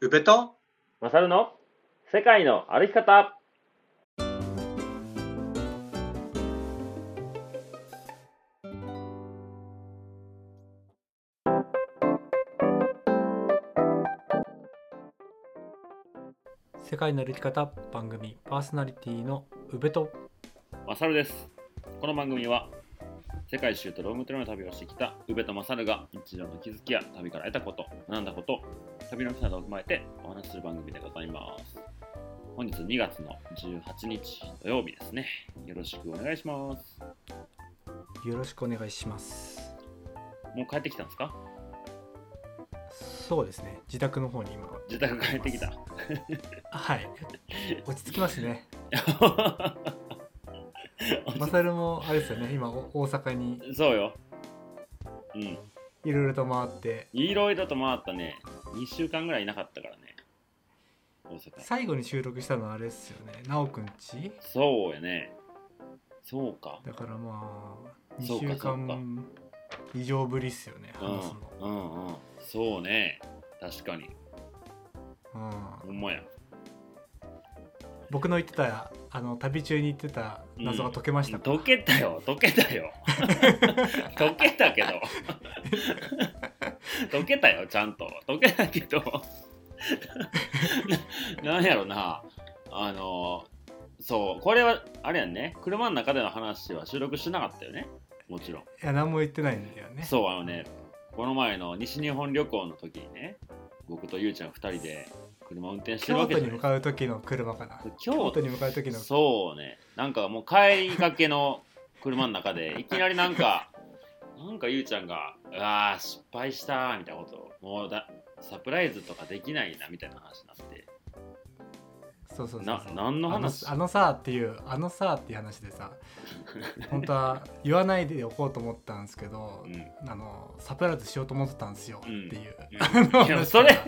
宇部と？マサルの？世界の歩き方。世界の歩き方。番組。パーソナリティの宇部と。マサルです。この番組は世界一周とロングトレの旅をしてきた宇部とマサルが日常の気づきや旅から得たこと学んだこと旅の日などを踏まえてお話しする番組でございます。本日2月の18日土曜日ですね。よろしくお願いします。よろしくお願いします。もう帰ってきたんですか？そうですね。自宅の方に今。自宅帰ってきた。はい。落ち着きますね。マサルもあれですよね。今お大阪に。そうよ。うん。いろいろと回って。いろいろと回ったね2週間ぐらいいなかったからね。大阪。最後に収録したのはあれですよね。奈くんち？そうやね。そうか。だからまあ2そうか。週間以上ぶりっすよねうん話すの。うんうん。そうね。確かに。うん。ほんまや。僕の言ってたあの旅中に言ってた謎が解けましたか、解けたよ。解けたよ。解けたけど 解けたよちゃんと。解けたけど。な なんやろな。あのそうこれはあれやんね。車の中での話は収録してなかったよね。もちろん。いや何も言ってないんだよね。そうあのねこの前の西日本旅行の時にね僕とゆうちゃん2人で車運転してるわけ京都に向かう時の車かな。京京都に向かう時のそうね。なんかもう帰りがけの車の中でいきなりなんかなんかゆうちゃんが「ああ失敗した」みたいなこともうだサプライズとかできないなみたいな話になって。そうそうそうなそう。何の話？あのさっていうあのさっていう話でさ 本当は言わないでおこうと思ったんですけど、うん。あのサプライズしようと思ってたんですよ、うん。っていう、それ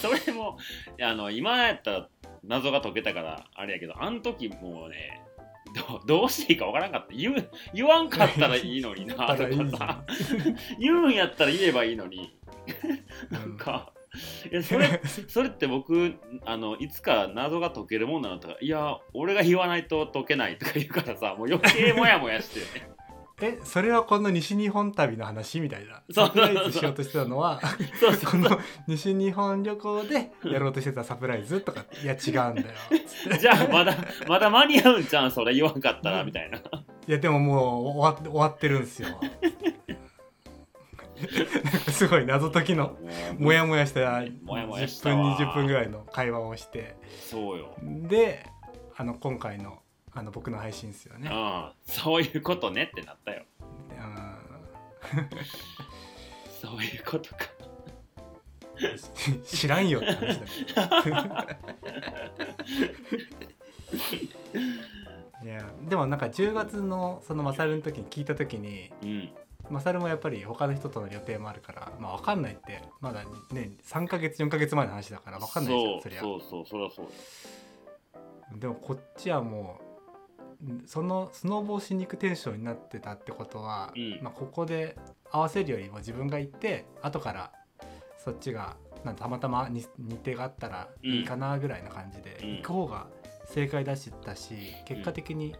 それもあの今やったら謎が解けたからあれやけどあの時もうねど どうしていいかわからんかった。言う言わんかったらいいのになとだかさ 言うんやったら言えばいいのに。なんか、いやそれそれって僕あのいつか謎が解けるもんなのとかいや俺が言わないと解けないとか言うからさもう余計モヤモヤして、ね、えそれはこの西日本旅の話みたいな。サプライズしようとしてたのはこの西日本旅行でやろうとしてたサプライズとか。いや違うんだよ。じゃあまだまだ間に合うんじゃんそれ言わんかったらみたいな。いやでももう終わ終わってるんですよ。すごい謎解きのもやもやした10もやもやし分たわ。20分ぐらいの会話をして。そうよ。であの今回のあの僕の配信ですよねうん、そういうことねってなったよ。うんそういうことか。知らんよって話だ いやでもなんか10月のそのマサルの時に聞いた時にうん。マサルもやっぱり他の人との予定もあるからまあ分かんないってまだね3ヶ月4ヶ月前の話だから分かんないじゃんそりゃそうそうそりゃそうよでもこっちはもうんそのスノーボーしに行くテンションになってたってことは、うんまあ、ここで合わせるよりも自分が行って後からそっちがなんたまたまに日程があったらいいかなぐらいな感じで、うん行く方が正解出したし結果的に、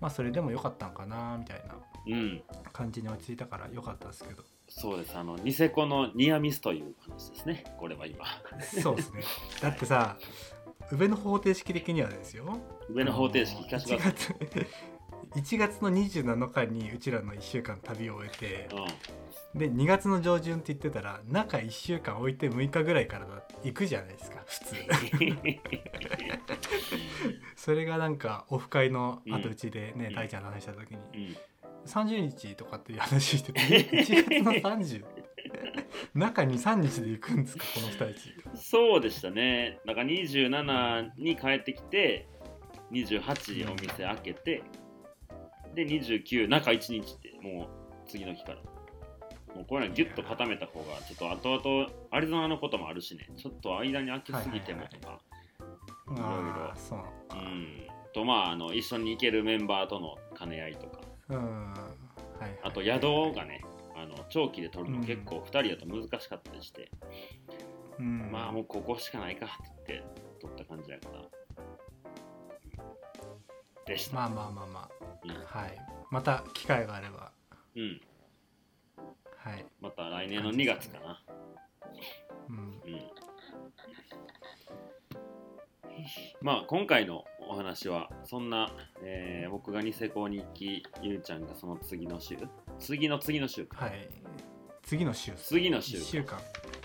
まあそれでも良かったんかなみたいなうん。感じに落ち着いたから良かったですけどそうです。あの、ニセコのニアミスという話ですね。これは今。そうですね だってさ上の方程式的にはですよ。上の方程式聞かせてください。1月1月の27日にうちらの1週間旅を終えてで2月の上旬って言ってたら中1週間置いて6日ぐらいからだ行くじゃないですか普通。それがなんかオフ会の後うちでねうん。大ちゃんの話した時に。うん。30日とかっていう話してて1月の30 中23日で行くんですかこの人たちそうでしたね。だから27に帰ってきて、28お店開けて、で、29、中1日って、もう次の日から。もうこういうのギュッと固めた方が、ちょっと後々、アリゾナのこともあるしね、ちょっと間に空けすぎてもとか、いろいろ。ああそうん。と、まあ、あの、一緒に行けるメンバーとの兼ね合いとか、うん。はいはい。あと宿がね、長期で取るの結構2人だと難しかったりして、うん。まあもうここしかないかって言って取った感じやから。でした、まあまあまあまうん。あはい。また機会があれば。うん、はい、また来年の2月かな、うん、うん。まあ今回のお話は。そんな、えー僕がニセコに行きゆうちゃんがその次の週。次の次の週か。はい。次の週。次の週1週間。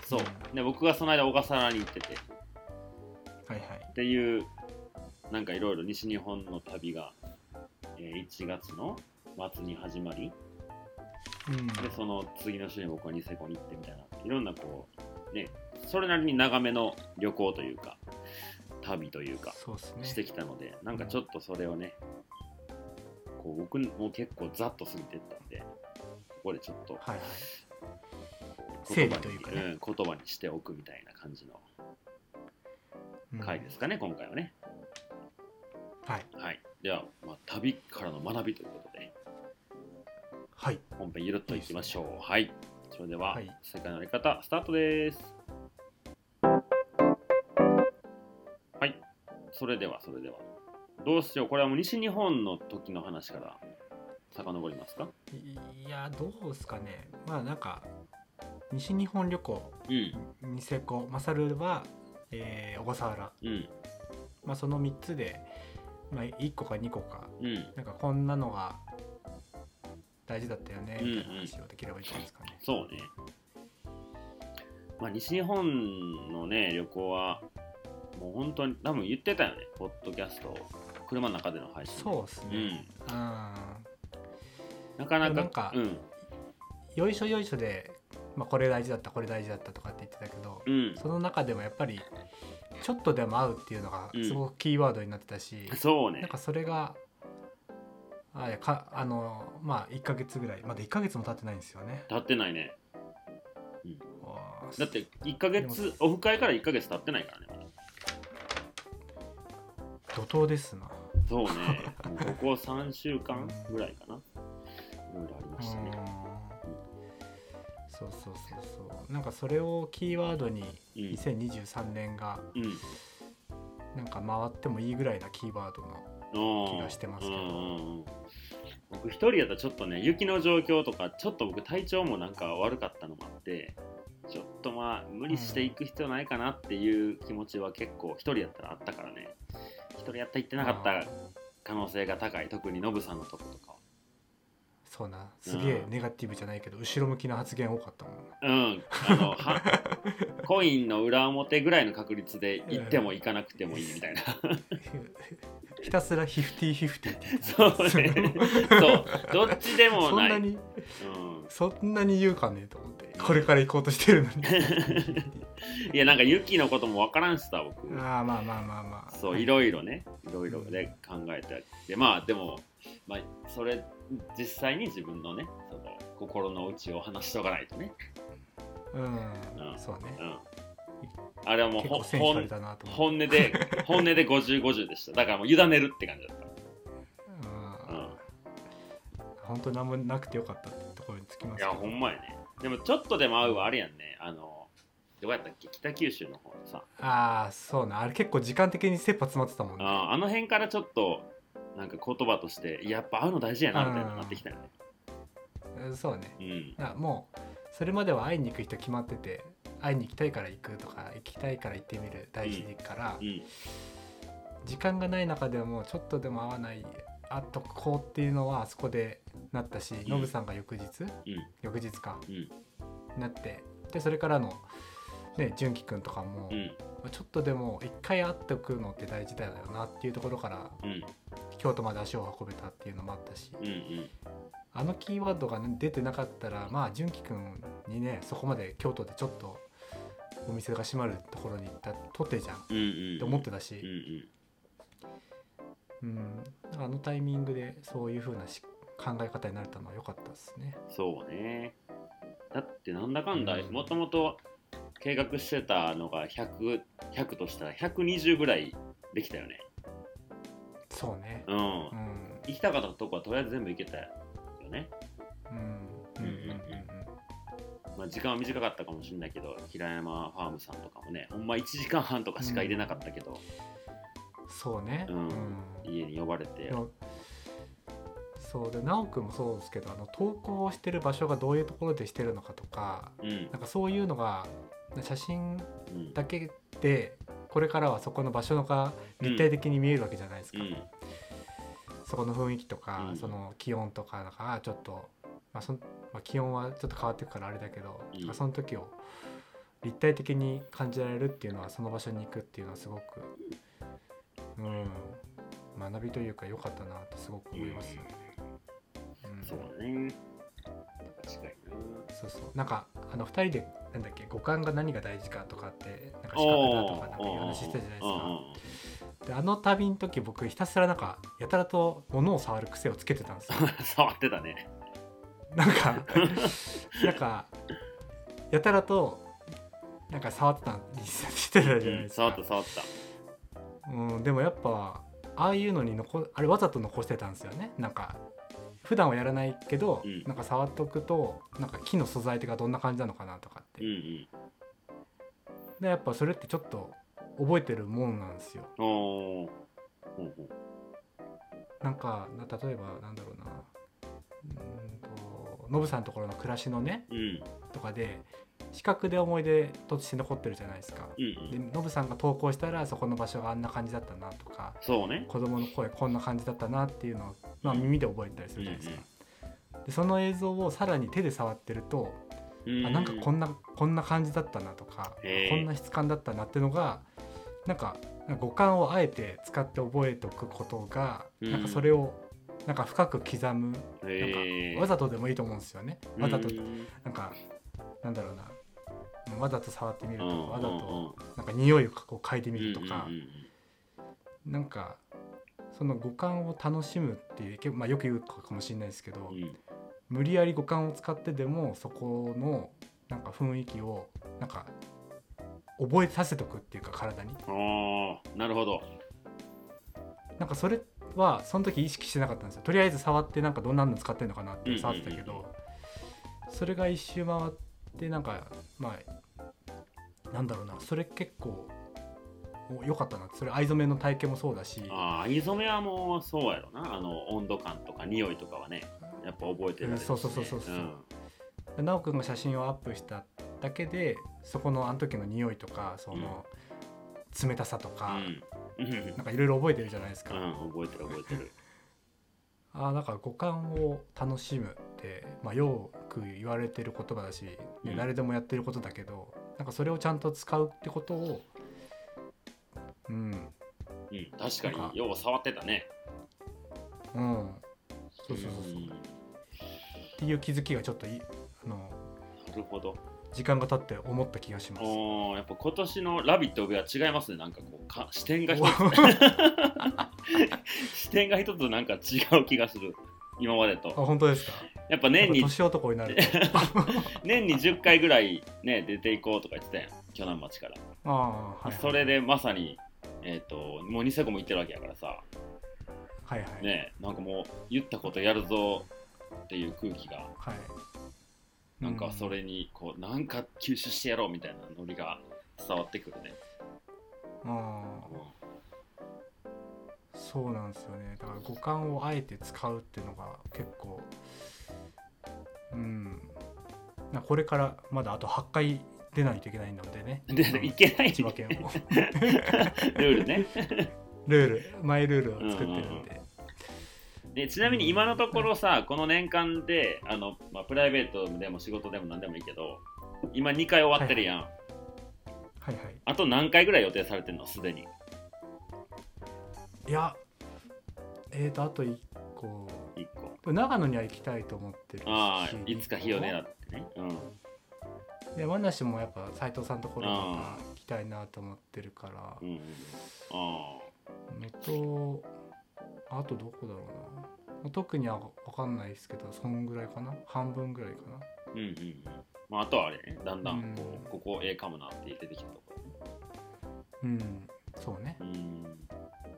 そう。うん。で僕がその間小笠原に行ってて。はいはい。っていうなんかいろいろ西日本の旅が、えー1月の末に始まり。うん。でその次の週に僕はニセコに行ってみたいな。いろんなこうねそれなりに長めの旅行というか旅というかそうですね。してきたので、なんかちょっとそれをねこう僕も結構ざっと過ぎてったんでここでちょっとはい言葉というかね、うん、言葉にしておくみたいな感じのうん。回ですかね、今回はね。はい。はい。では、まあ、旅からの学びということではい。本編ゆるっといきましょう。はい。それでは、はい。世界のやり方スタートですそれではそれでは。どうしようこれはもう西日本の時の話から遡りますか？いやどうですかね。まあなんか西日本旅行うん。ニセコマサルは、えー小笠原、うん。まあ、その3つで、まあ、1個か2個かうん。なんかこんなのが大事だったよねうんうん。みたいな話をできればいいんですかね。そうね。まあ西日本のね旅行はもう本当に多分言ってたよねポッドキャスト車の中での配信そうですね。うん。うん。なかなかなんかうん。よいしょよいしょで、まあ、これ大事だったこれ大事だったとかって言ってたけど、うん。その中でもやっぱりちょっとでも合うっていうのがうん。すごくキーワードになってたし、そうね。なんかそれがあいやかあのまあ1ヶ月ぐらい。まだ1ヶ月も経ってないんですよね。経ってないね。わー。だって1ヶ月オフ会から1ヶ月経ってないからね怒涛ですな。そうね。ここ3週間ぐらいかな。いろいろありましたね。そうそうそうそう。なんかそれをキーワードにうん。2023年がうん。なんか回ってもいいぐらいなキーワードのうん気がしてますけど。僕一人やったらちょっとね雪の状況とかちょっと僕体調もなんか悪かったのもあってちょっとまあ無理していく必要ないかなっていう気持ちは結構一人やったらあったからね一人やったら行ってなかった可能性が高い。特にノブさんのとことかはそうなすげえネガティブじゃないけど後ろ向きな発言多かったもんうん。あのは コインの裏表ぐらいの確率で行っても行かなくてもいいみたいな。ひたすらヒフティヒフティってそうね。そう。どっちでもない。そんなにうん。そんなに言うかねと思ってこれから行こうとしてるのに。いやなんか雪のこともわからんしさ僕。ああまあまあまあまあ。そういろいろね。いろいろで考えてでまあでも、まあ、それ実際に自分のねその心の内を話しとかないとね、うん、うん。そうね。うん、あれはもう本音で 本音で5050でした。だからもう委ねるって感じだった。うん。うん。本当何もなくてよかったってところにつきますいやほんまやね。でもちょっとでも合うはあれやんね。あのどうやったっけ？北九州の方のさ。ああそうな。あれ結構時間的に切羽詰まってたもんね。ああの辺からちょっとなんか言葉としてやっぱ会うの大事やなみたいになってきたよね。うんそうね。うん。あもうそれまでは会いに行く人決まってて会いに行きたいから行くとか行きたいから行ってみる大事から、うん。時間がない中でもちょっとでも会わないあとこうっていうのはあそこでなったし、ノブさんが翌日？うん。翌日か。うん。なってでそれからのね純喜くんとかも、うん。ちょっとでも一回会っておくのって大事だよなっていうところからうん。京都まで足を運べたっていうのもあったしうんうん。あのキーワードが、ね、出てなかったらまあ純喜くんにねそこまで京都でちょっとお店が閉まるところに行ったとてじゃん。っうんうん。て思ってたし、うんうん。うん、あのタイミングでそういう風なし考え方になれたのは良かったですね。そうね。だってなんだかんだうん。もともと計画してたのが 100, 100としたら120ぐらいできたよねそうね。うん、うん。行きたかったとこはとりあえず全部行けたよねうん。うん。うん。うん。まあ、時間は短かったかもしれないけど平山ファームさんとかもねほんま1時間半とかしか入れなかったけど、そうね、うん家に呼ばれてのそうで直くんもそうですけどあの投稿してる場所がどういうところでしてるのかとかうんなんかそういうのが写真うん。だけでこれからはそこの場所が立体的に見えるわけじゃないですか、うん。そこの雰囲気とか、うん。その気温とかだからちょっと、まあそんまあ、気温はちょっと変わっていくからあれだけど、うん。まあその時を立体的に感じられるっていうのはその場所に行くっていうのはすごく、うん、学びというか良かったなってすごく思いますよね。うん。そうだね確かになそうそうなんかあの2人でなんだっけ五感が何が大事かとかってなんか視覚だとかなんかいう話してたじゃないですか。であの旅の時僕ひたすらなんかやたらと物を触る癖をつけてたんですよ。触ってたねなんか なんかやたらとなんか触ってたりしてたじゃないですか触った。触ったうん、でもやっぱああいうのに残あれわざと残してたんですよね。なんか普段はやらないけど、うん。なんか触っとくとなんか木の素材とかどんな感じなのかなとかって。うんうん。でやっぱそれってちょっと覚えてるもんなんですよ。ほうほう。なんかな例えばなんだろうな。うーんとノブさんのところの暮らしのねうん。とかで視覚で思い出として残ってるじゃないですか。うんうん。でノブさんが投稿したらそこの場所があんな感じだったなとかそうね。子供の声こんな感じだったなっていうのを、まあ、うん。耳で覚えたりするじゃないですか。でその映像をさらに手で触ってると、あなんかこんんなこんな感じだったなとかこんな質感だったなっていうのがなんか五感をあえて使って覚えておくことが、うん。なんかそれをなんか深く刻むへー。わざとでもいいと思うんですよね。わざとうん。なんかなんだろうなわざと触ってみるとうんかわざうん。となんか匂いをこう嗅いでみるとか。うなんかその五感を楽しむっていうまあよく言うかもしれないですけど無理やり五感を使ってでもそこのなんか雰囲気をなんか覚えさせとくっていうか体に。あーなるほど。なんかそれはその時意識してなかったんですよ。とりあえず触ってなんかどんなの使ってんのかなって触ってたけどそれが一周回ってなんかまあなんだろうなそれ結構お良かったな。それ藍染めの体験もそうだし。ああ藍染めはもうそうやろな。あの温度感とか匂いとかはねやっぱ覚えてる、うんそうそうそうそうそう。ん。奈くんが写真をアップしただけでそこのあの時の匂いとかその冷たさとか、うん、うん。なんかいろいろ覚えてるじゃないですか、うん、覚えてる覚えてるあーだから五感を楽しむって、まあ、よく言われてる言葉だし、ねうん。誰でもやってることだけどなんかそれをちゃんと使うってことをうん。うん確かによう触ってたね。うん。そうそうそうそう、ん。っていう気づきがちょっといあのなるほど時間が経って思った気がします。おーやっぱ今年の「ラビット!」上は違いますね。なんかこうか視点が一つ。視点が一つなんか違う気がする。今まであと本当ですか？やっぱ年に年男になると。年に10回ぐらいね出ていこうとか言ってたやん。鋸南町から、ああはいはいそれでまさにえっ、ともうニセコも行ってるわけやからさ。はいはい、ねなんかもう言ったことやるぞっていう空気が。はいなんかそれにこうなんか吸収してやろうみたいなノリが伝わってくるね、ああそうなんですよね。だから五感をあえて使うっていうのが結構うん。なこれからまだあと8回出ないといけないのでね。でいけない千葉県を。ルールね。ルール。マイルールを作ってるんで、でちなみに今のところさこの年間であの、まあ、プライベートでも仕事でも何でもいいけど今2回終わってるやん、はいはい。あと何回ぐらい予定されてんの？すでに。いやえーとあと1個。1個。長野には行きたいと思ってるしああいつか日を狙ってね。うん。山梨もやっぱ斉藤さんのところとか行きたいなと思ってるから。うんうんあのとあとどこだろうな。特には分かんないですけどそんぐらいかな。半分ぐらいかな。あうんうんうん。まああとはあれね。だんだんこう、うん。ここええかもなって出てきたとこうん。そうね。うん。なる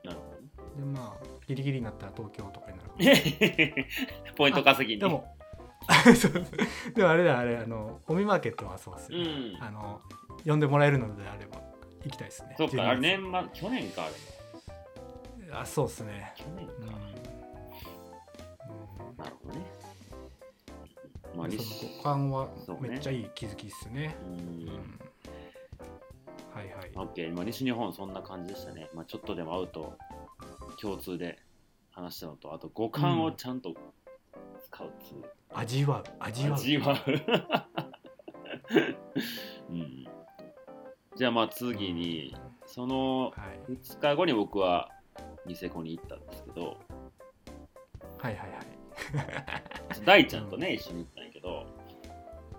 ほどね。でまあギリギリになったら東京とかになる。か もポイント稼ぎに。でも でもあれだあれあのおみマーケットはそうですうよ、ん。あの呼んでもらえるのであれば行きたいですね。そっかあれ12年末去年かあれ。月あそうですね。去年か、うん、うんなるほどね。まあその西五感はめっちゃいい気づきっすね。ううん。んはいはい。オッケー。今西日本そんな感じでしたね、まあ、ちょっとでも会うと共通で話したのとあと五感をちゃんと使うっつう、味わう味わう味わう、うん、じゃあまあ次にそのはい。2日後に僕はニセコに行ったんですけどはいはいはい。大ちゃんとね一緒に行ったんやけど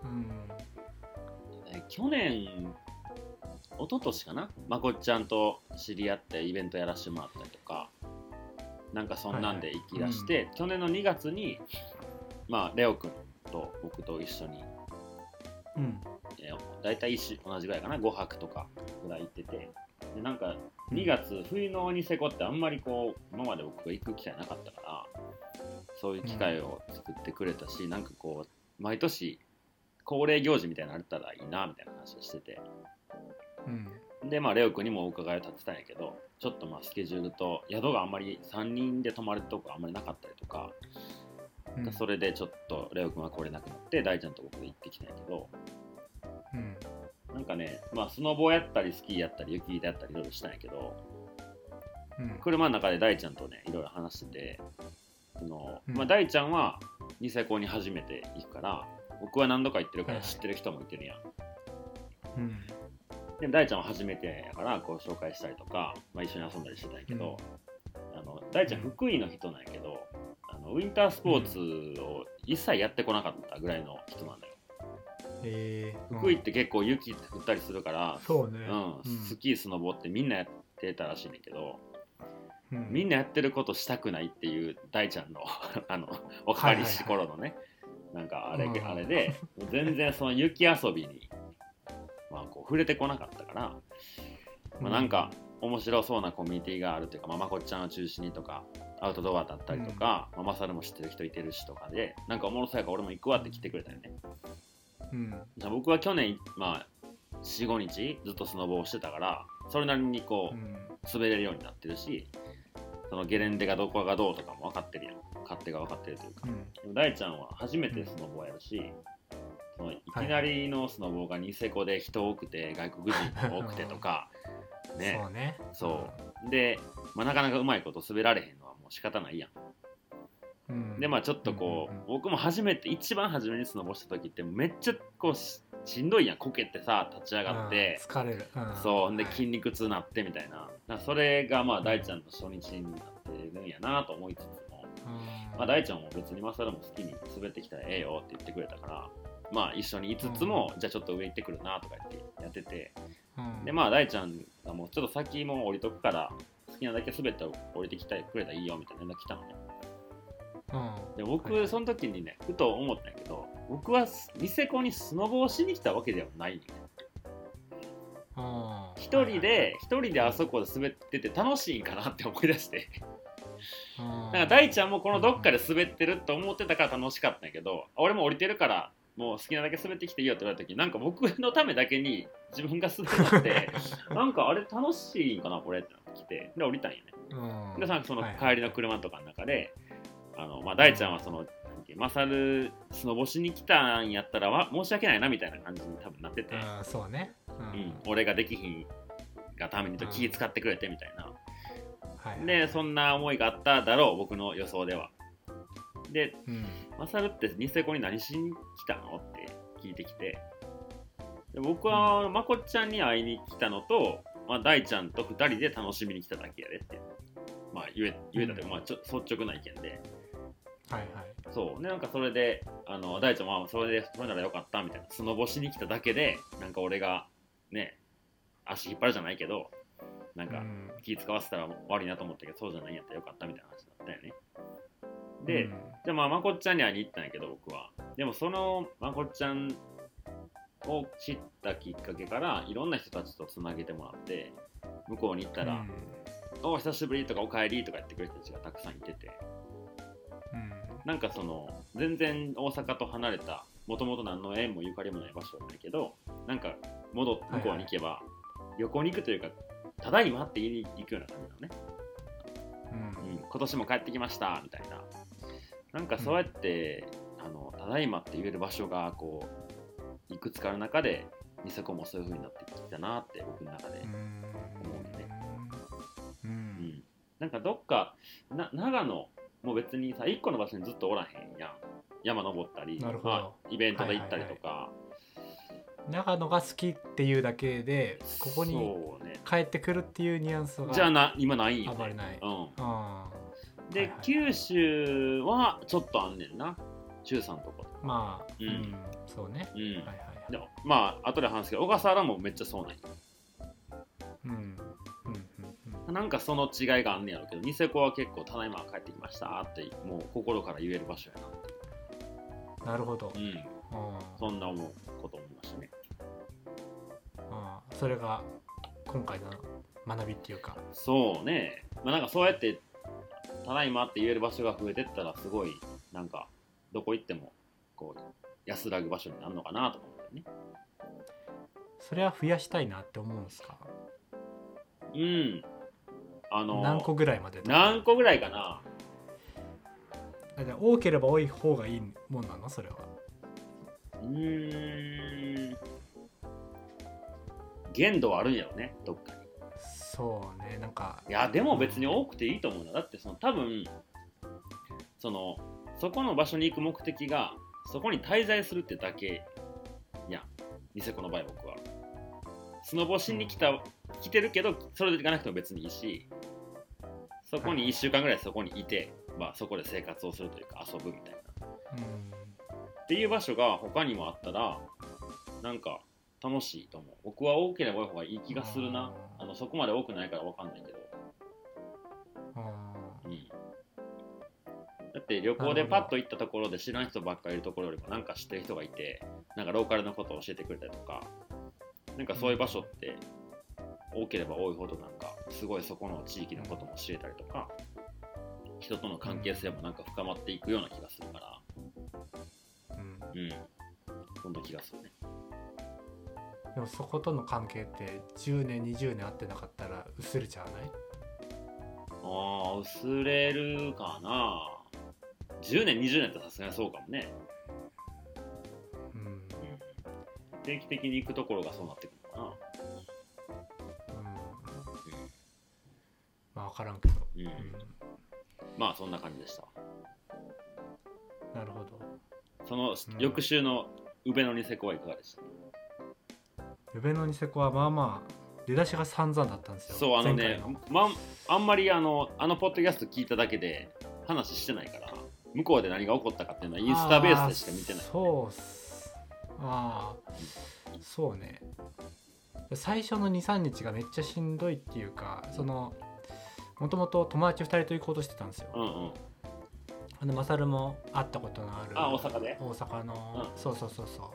うん。え去年一昨年かな？まこっちゃんと知り合ってイベントやらせてもらったりとかなんかそんなんで行き出して、去年の2月にまあレオくんと僕と一緒に、うん。えー、大体同じぐらいかな？5泊とかぐらい行っててでなんか2月冬のニセコってあんまりこう今まで僕が行く機会なかったからそういう機会を作ってくれたし、なんかこう毎年恒例行事みたいなのあったらいいなみたいな話をしてて。うん。でまあレオ君にもお伺いを立てたんやけどちょっとまあスケジュールと宿があんまり3人で泊まるとこがあんまりなかったりとか、うん。それでちょっとレオ君は来れなくなって大ちゃんと僕で行ってきたんやけどうんなんかねまあスノボーやったりスキーやったり雪でやったりいろいろしたんやけどうん。車の中で大ちゃんとねいろいろ話しててその、うん。まあ、大ちゃんはニセコに初めて行くから僕は何度か行ってるから知ってる人もいてるやん、うん。で大ちゃんは初めてやからこう紹介したりとか、まあ、一緒に遊んだりしてたんやけど、あの大ちゃん福井の人なんやけどあのウィンタースポーツを一切やってこなかったぐらいの人なんだよ、えー、福井って結構雪降ったりするから、そうね。うん。スキースノボってみんなやってたらしいねんけどうん。みんなやってることしたくないっていう大ちゃんの あの若かりし頃のね、なんかあれ,、うん。あれで全然その雪遊びに、まあ、こう触れてこなかったから、まあ、なんか面白そうなコミュニティがあるというか、まあ、まこっちゃんを中心にとかアウトドアだったりとか、まあ、マサルも知ってる人いてるしとかでなんかおもろそうやから俺も行くわって来てくれたよねうん。じゃあ僕は去年、まあ、45日ずっとスノボをしてたからそれなりにこう、うん。滑れるようになってるしそのゲレンデがどこがどうとかも分かってるやん。勝手が分かってるというか、うん。でも大ちゃんは初めてスノボをやるし、そのいきなりのスノボがニセコで人多くて外国人も多くてとかね。そうね。そう。で、まあ、なかなかうまいこと滑られへんのはもう仕方ないやんうん。でまあちょっとこう、うんうんうん。僕も初めて一番初めにスノボした時ってめっちゃこうししんどいやん。こけてさ立ち上がって、うん疲れる、うん。そう。ではい筋肉痛なってみたいな。だからそれがまあ大ちゃんの初日になってるんやなと思いつつも、うん。まあ、大ちゃんも別にマサルも好きに滑ってきたらええよって言ってくれたからまあ一緒にいつつも、じゃあちょっと上行ってくるなとか言ってやってて。うん。でまあ大ちゃんがもうちょっと先も降りとくから好きなだけ滑ったら降りてきてくれたらいいよみたいな連絡来たのね。うんで僕、はいはい。その時にねふと思ったんやけど僕はニセコにスノボをしに来たわけではないん一人で一人であそこで滑ってて楽しいんかなって思い出して。うんなんか大ちゃんもこのどっかで滑ってると思ってたから楽しかったんやけど俺も降りてるからもう好きなだけ滑ってきていいよって言われた時なんか僕のためだけに自分が滑って なんかあれ楽しいんかなこれってなってきてで降りたんよね。うん。でさそのはい。帰りの車とかの中で、あのまあ、大ちゃんはその、マサルスノボしに来たんやったらわ申し訳ないなみたいな感じに多分なってて、うんそうね。うん。うん、俺ができひんがためにと気使ってくれてみたいな、はいでそんな思いがあっただろう僕の予想では。でうん。マサルってニセコに何しに来たの？って聞いてきて。で僕はまこっちゃんに会いに来たのと、まあ、大ちゃんと2人で楽しみに来ただけやでって、まあ、言え言えたというか、まあ、ちょ率直な意見ではいはい。そう。でなんかそれであの大ちゃんはそれでそれならよかったみたいな。スノボしに来ただけでなんか俺がね足引っ張るじゃないけどなんかうん。気使わせたら悪いなと思ったけどそうじゃないんやったらよかったみたいな話だったよね。で、うん。じゃあまあまこっちゃんに会いに行ったんやけど僕は。でもそのまこっちゃんを知ったきっかけからいろんな人たちとつなげてもらって向こうに行ったら「お久しぶり」とか「おかえり」とか言ってくれる人たちがたくさんいててうん。なんかその全然大阪と離れたもともと何の縁もゆかりもない場所なんだけどなんか戻って向こうに行けば、旅行に行くというかただいまって言いに行くような感じなのね、うん。うん、今年も帰ってきましたみたいな。なんかそうやって、あのただいまって言える場所がこういくつかある中でニセコもそういう風になってきたなって僕の中で、うん。思うね。ううんん。なんかどっかな長野も別にさ1個の場所にずっとおらへんやん。山登ったりなるほど。まあイベントで行ったりとか、長野が好きっていうだけでここに帰ってくるっていうニュアンスがじゃあな今ないんよ、ね、あまりない。うん。あで、はいはい九州はちょっとあんねんな。中3とこーまあううん。ん、そうね。でうん、はいはいでもまあ後で話すけど小笠原もめっちゃそうなんようんうんうんうんなんかその違いがあんねやろうけどニセコは結構ただいま帰ってきましたってもう心から言える場所やな。ってなるほど、うん。あそんな思うこと思いましたね。あそれが今回の学びっていうか。そうね。まあなんかそうやってただいまって言える場所が増えてったらすごいなんかどこ行ってもこう安らぐ場所になるのかなと思ってね。それは増やしたいなって思うんですか？うんあの何個ぐらいまで何個ぐらいかな？多ければ多い方がいいもんなの？それは。うーん。限度はあるんやろねどっかに。そうねなんか。いやでも別に多くていいと思うなだってその多分そのそこの場所に行く目的がそこに滞在するってだけやん。ニセコの場合僕はスノボしに来た来てるけどそれで行かなくても別にいいしそこに1週間ぐらいそこにいて、まあ、そこで生活をするというか遊ぶみたいな。うん。っていう場所が他にもあったらなんか楽しいと思う。僕は多ければ多い方がいい気がするな。あのそこまで多くないから分かんないけど。あうん。だって旅行でパッと行ったところで知らん人ばっかりいるところよりもなんか知ってる人がいてなんかローカルのことを教えてくれたりとかなんかそういう場所って多ければ多いほどなんかすごいそこの地域のことも知れたりとか人との関係性もなんか深まっていくような気がするからーうんうんそんな気がするね。でもそことの関係って10年20年会ってなかったら薄れちゃわない？ああ薄れるかな。10年20年ってさすがにそうかもね定期的に行くところがそうなってくるのかな。うん。まあ分からんけど、うん、うん、まあそんな感じでした。なるほど。そのうん。翌週の宇部のニセコはいかがでした、宇部のニセコはまあまあ出だしが散々だったんですよ。そうあのねまんあんまりあのあのポッドキャスト聞いただけで話してないから向こうで何が起こったかっていうのはインスタベースでしか見てない、あーそうっすああそうね。最初の23日がめっちゃしんどいっていうかそのもともと友達2人と行こうとしてたんですよ。うんうん。あのマサルも会ったことのあるあ大阪で？大阪の、うん。そうそうそうそう。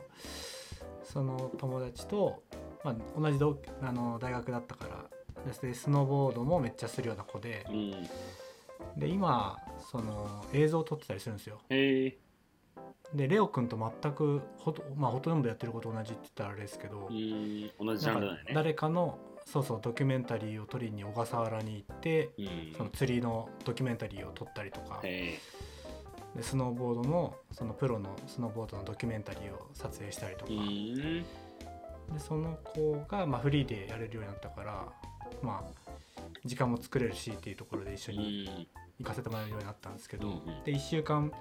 その友達と、まあ、同じ同あの大学だったからでスノーボードもめっちゃするような子で。うん。で今その映像を撮ってたりするんですよ。へえでレオ君と全くほと,、まあ、ほとんどやってること同じって言ったらあれですけど、うん同じジャンルだよね。誰かのそうそうドキュメンタリーを撮りに小笠原に行ってうん。その釣りのドキュメンタリーを撮ったりとか。へでスノーボードのそのプロのスノーボードのドキュメンタリーを撮影したりとか。でその子がまあフリーでやれるようになったからまあ時間も作れるしっていうところで一緒うにん。行かせてもらえるようになったんですけど、で1週間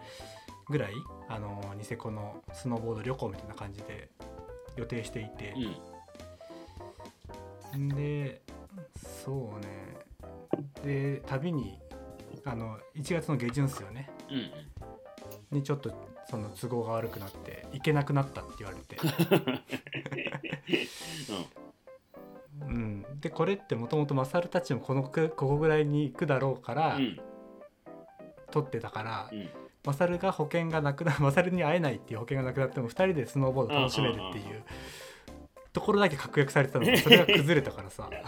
ぐらいあのニセコのスノーボード旅行みたいな感じで予定していて。う、ん。でそうね。で旅にあの1月の下旬っすよね。うんうん。にちょっとその都合が悪くなって行けなくなったって言われて、うん、でこれってもともとマサルたちもこのくここぐらいに行くだろうから、うん。撮ってたから、うんマサルが保険がなくな マサルに会えないっていう保険がなくなっても2人でスノーボード楽しめるっていうところだけ確約されてたのにそれが崩れたからさ。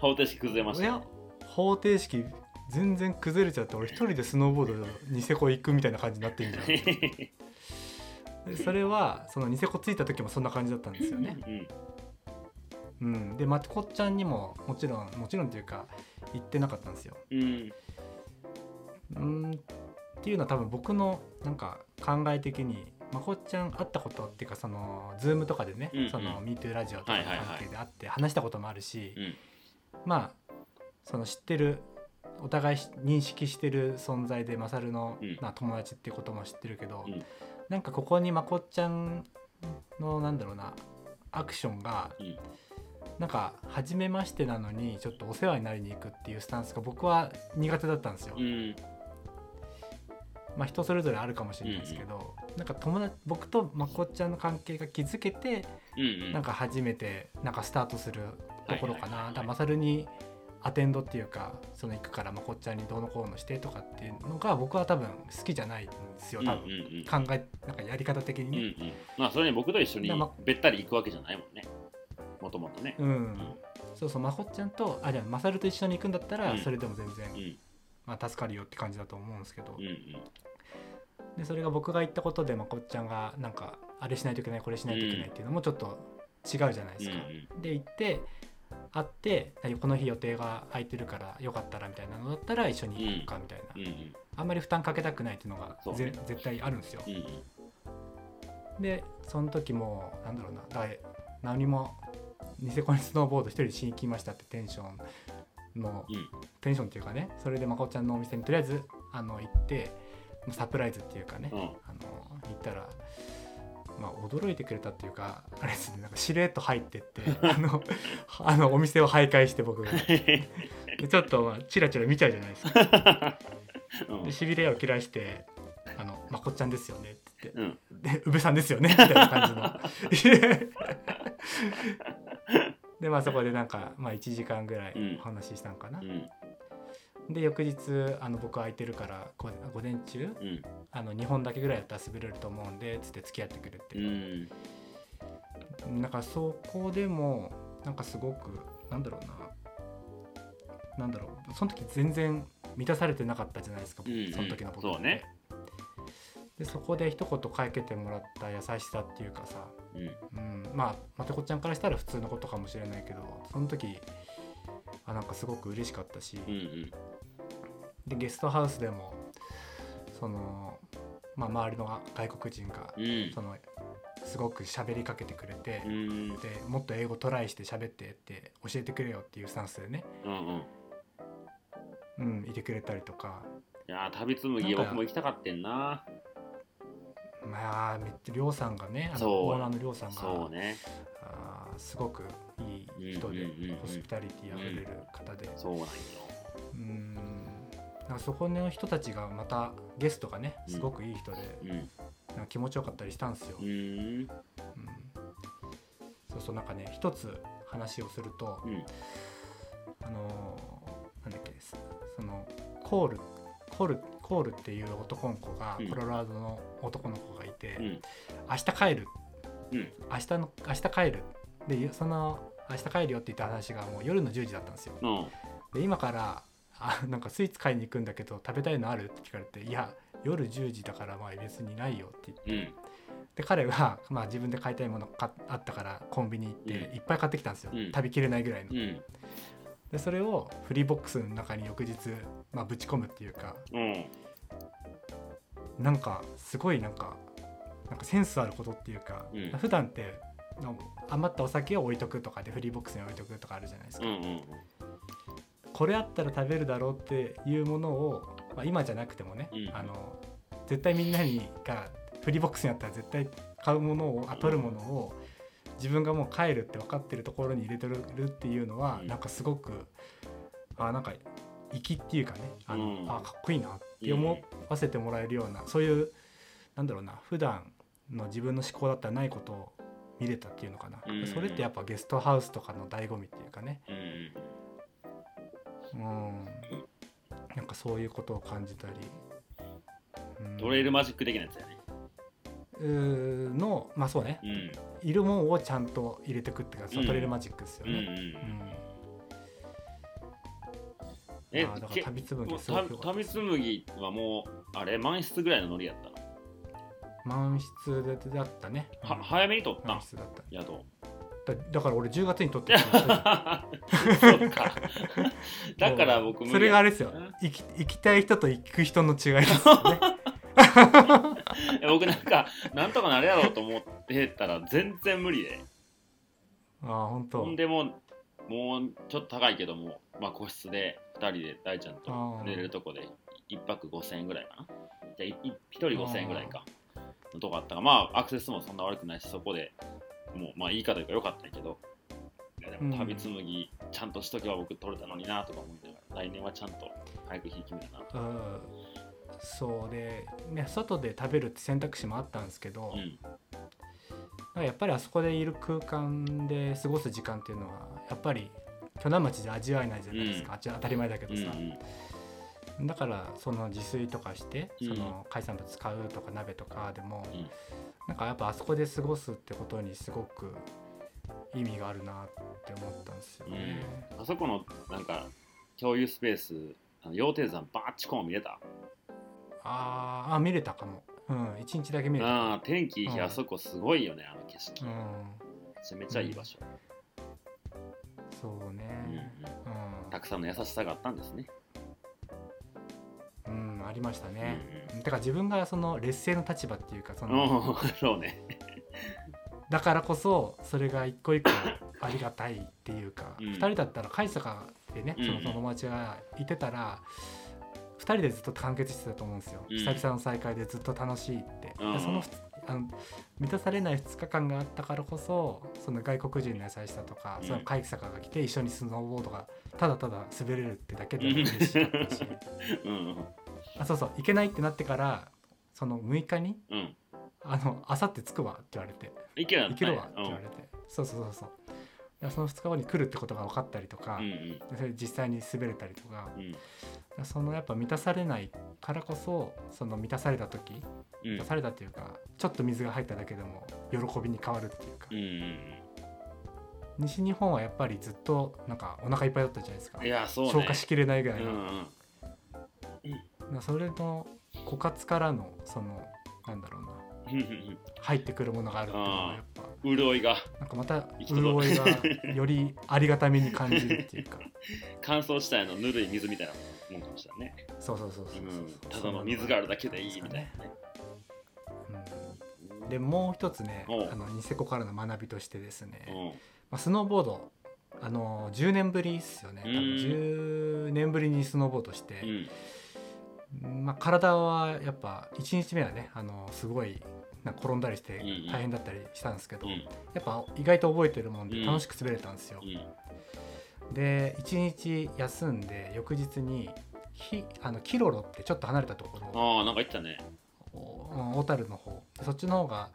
方程式崩れましたいや方程式全然崩れちゃって俺一人でスノーボードニセコ行くみたいな感じになってんじゃん。でそれはそのニセコ着いた時もそんな感じだったんですよね。うんうん、でまこっちゃんにももちろんもちろんというか言ってなかったんですよ。うんうんっていうのは多分僕のなんか考え的にまこっちゃん会ったことっていうかそのズームとかでね、うんうん。その MeToo ラジオとかの関係で会って話したこともあるし、うん。まあその知ってるお互いし認識してる存在でマサルの、うん。まあ、友達っていうことも知ってるけど、うん。なんかここにまこっちゃんのなんだろうなアクションが、うん。なんか初めましてなのにちょっとお世話になりに行くっていうスタンスが僕は苦手だったんですよ。うんまあ人それぞれあるかもしれないですけど、なんか友達僕とまこっちゃんの関係が築けて、うんうん。なんか初めてなんかスタートするところかな、だマサルにアテンドっていうかその行くからまこっちゃんにどうのこうのしてとかっていうのが僕は多分好きじゃないんですようんうん多分、うん。考えなんかやり方的に。うんうね。ん。まあそれに僕と一緒にべったり行くわけじゃないもんね。もともとね。うん。そうそうまこっちゃんとあじゃあマサルと一緒に行くんだったらうん。それでも全然、うん。まあ、助かるよって感じだと思うんですけど、うんうんでそれが僕が言ったことでまこっちゃんがなんかあれしないといけないこれしないといけないっていうのもちょっと違うじゃないですか。うんで行って会ってこの日予定が空いてるからよかったらみたいなのだったら一緒に行こうかみたいな、うんうん。あんまり負担かけたくないっていうのが絶対あるんですよ。でその時もなんだろうなだ何もニセコにスノーボード一人でしに来ましたってテンションの、うん。テンションっていうかねそれでまこっちゃんのお店にとりあえずあの行ってサプライズっていうかね、うん。あの行ったら。まあ、驚いてくれたっていうかあれですねなんかしれっと入ってって あのあのお店を徘徊して僕。が でちょっとまあチラチラ見ちゃうじゃないですか。うん。でしびれを切らして「あのまこっちゃんですよね」って言って。うん。で、宇部さんですよねみたいな感じの。で、まあそこでなんか、まあ1時間ぐらいうん。お話ししたのかな。うんで、翌日、あの僕空いてるから、午午前中、うん。あの2本だけぐらいだったら滑れると思うんで、つって付き合ってくれうて。ん。なんかそこでも、なんかすごく、なんだろうな。なんだろう、その時全然満たされてなかったじゃないですか、うんうん。その時の僕って。そうね。で、そこで一言かけてもらった優しさっていうかさ、うん。うん、まあまたこっちゃんからしたら普通のことかもしれないけどその時あなんかすごく嬉しかったし、うんうん。でゲストハウスでもその、まあ、周りの外国人がうん。そのすごく喋りかけてくれて、うんでもっと英語トライして喋ってって教えてくれよっていうスタンスでね、うんうん。うん、いてくれたりとか。いやー旅紡ぎなんか僕も行きたかってんな。まあめっちゃりょうさんがねあのオーナーのりょうさんがそうね。あーすごくいい人で、ホスピタリティあふれる方で。そうなんよ。うん。なんかそこの人たちがまたゲストがねうんすごくいい人で、うん。なんか気持ちよかったりしたんですよ、うん。うん。そうそうなんかね一つ話をすると、うん。あのーなんだっけそそのコールコールコールっていう男の子が、うん。コロラドの男の子がいて、うん。明日帰る。うん。明日の明日帰るでその明日帰るよって言った話がもう夜の10時だったんですよ。うん。で今からあなんかスイーツ買いに行くんだけど食べたいのあるって聞かれていや夜10時だからまあ別にないよって言って。うん。で彼が、まあ、自分で買いたいものかあったからコンビニ行ってうん。いっぱい買ってきたんですよ、うん。食べきれないぐらいの、うん。でそれをフリーボックスの中に翌日、まあ、ぶち込むっていうかうん。なんかすごいなんかなんかセンスあることっていうか、うん。普段っての余ったお酒を置いとくとかでフリーボックスに置いとくとかあるじゃないですか、うんうんこれあったら食べるだろうっていうものを、まあ、今じゃなくてもね、うん。あの絶対みんなにがフリーボックスにあったら絶対買うものをあ取るものを自分がもう帰るって分かってるところに入れてるっていうのは、うん。なんかすごくあなんか粋っていうかねあの、うん。あかっこいいなって思わせてもらえるような、そういうなんだろうな普段の自分の思考だったらないことを見れたっていうのかな、うん。それってやっぱゲストハウスとかの醍醐味っていうかね、うん。うん、なんかそういうことを感じたり、うん。トレイルマジック的なやつやね。のまあそうね。うん。いるもんをちゃんと入れてくってか、そううん。トレイルマジックですようんうんうすごく良かった旅紡ぎはもうあれ満室ぐらいのノリやったの、満室でだったね。はうん。早めに取った。ん満室だった。宿。だだから俺10月に撮ってる。そうか。だから僕それがあれですよ。うん。行き行きたい人と行く人の違いですよね。僕なんかなんとかなるやろうと思ってたら全然無理で。ああ本当。ほんでもうもうちょっと高いけども、まあ、個室で2人で大ちゃんと寝れるとこで1泊5000円ぐらいかな。じゃあ1人5000円ぐらいかのとこあったからまあアクセスもそんな悪くないしそこでもうまあいいかというか良かったけどいやでも旅紡ぎちゃんとしとけば僕取れたのになとか思いながら来年はちゃんと早く引き決めたなと。うん。そうで、ね、外で食べるって選択肢もあったんですけど、うん。なんかやっぱりあそこでいる空間で過ごす時間っていうのはやっぱり鋸南町で味わえないじゃないですか、うんあっちは当たり前だけどうんさ、だからその自炊とかしてうん。その海産物買うとか鍋とかでも、うんなんかやっぱあそこで過ごすってことにすごく意味があるなって思ったんですよね。うん。あそこのなんか共有スペースあの羊蹄山バーッチコーン見れた？あーあ見れたかも。うん一日だけ見れた。ああ天気いい日うん。あそこすごいよねあの景色、うん。めちゃめちゃいい場所、そうね。うんうん。うん。たくさんの優しさがあったんですね、りましたうんね。だから自分がその劣勢の立場っていうかそうん、のそうね。だからこそそれが一個一個ありがたいっていうか、うん。二人だったら海坂でね、うん。その友達がいてたら二人でずっと完結してたと思うんですよ、うん。久々の再会でずっと楽しいって、うん。でそのあの満たされない2日間があったからこそその外国人の優しさとか、うん。その海坂が来て一緒にスノーボードがただただ滑れるってだけでも嬉しかったしうん あそうそう行けないってなってからその6日にうん。うんあの「あさって着くわ」って言われて。いけな「行けるわ」って言われて、そうそうそうそう。その2日後に来るってことが分かったりとか、うんうん。でそれ実際に滑れたりとか。うん。そのやっぱ満たされないからこそその満たされた時うん。満たされたっていうかちょっと水が入っただけでも喜びに変わるっていうか、うんうん西日本はやっぱりずっとなんかお腹いっぱいだったじゃないですか、うんいやそうね。消化しきれないぐらいの、うんうんまあそれの枯渇からのそのなんだろうな。入ってくるものがあるっていうのはやっぱうん。潤いが。なんかまた潤いがよりありがたみに感じるっていうか。乾燥したやのぬるい水みたいなもんかもしれないね、そうそうそうそうそう、う。ん、ただの水があるだけでいいみたいなね。うん。でもう一つねあのニセコからの学びとしてですね、う。んまあ、スノーボードあの10年ぶりっすよね。多分うん。10年ぶりにスノーボードして。う、んまあ、体はやっぱ1日目はねあのすごいなんか転んだりして大変だったりしたんですけど、うん。やっぱ意外と覚えてるもんでうん。楽しく滑れたんですよ、うん。で1日休んで翌日にひあのキロロってちょっと離れたところああなんか言ってたね。お小樽の方。そっちの方が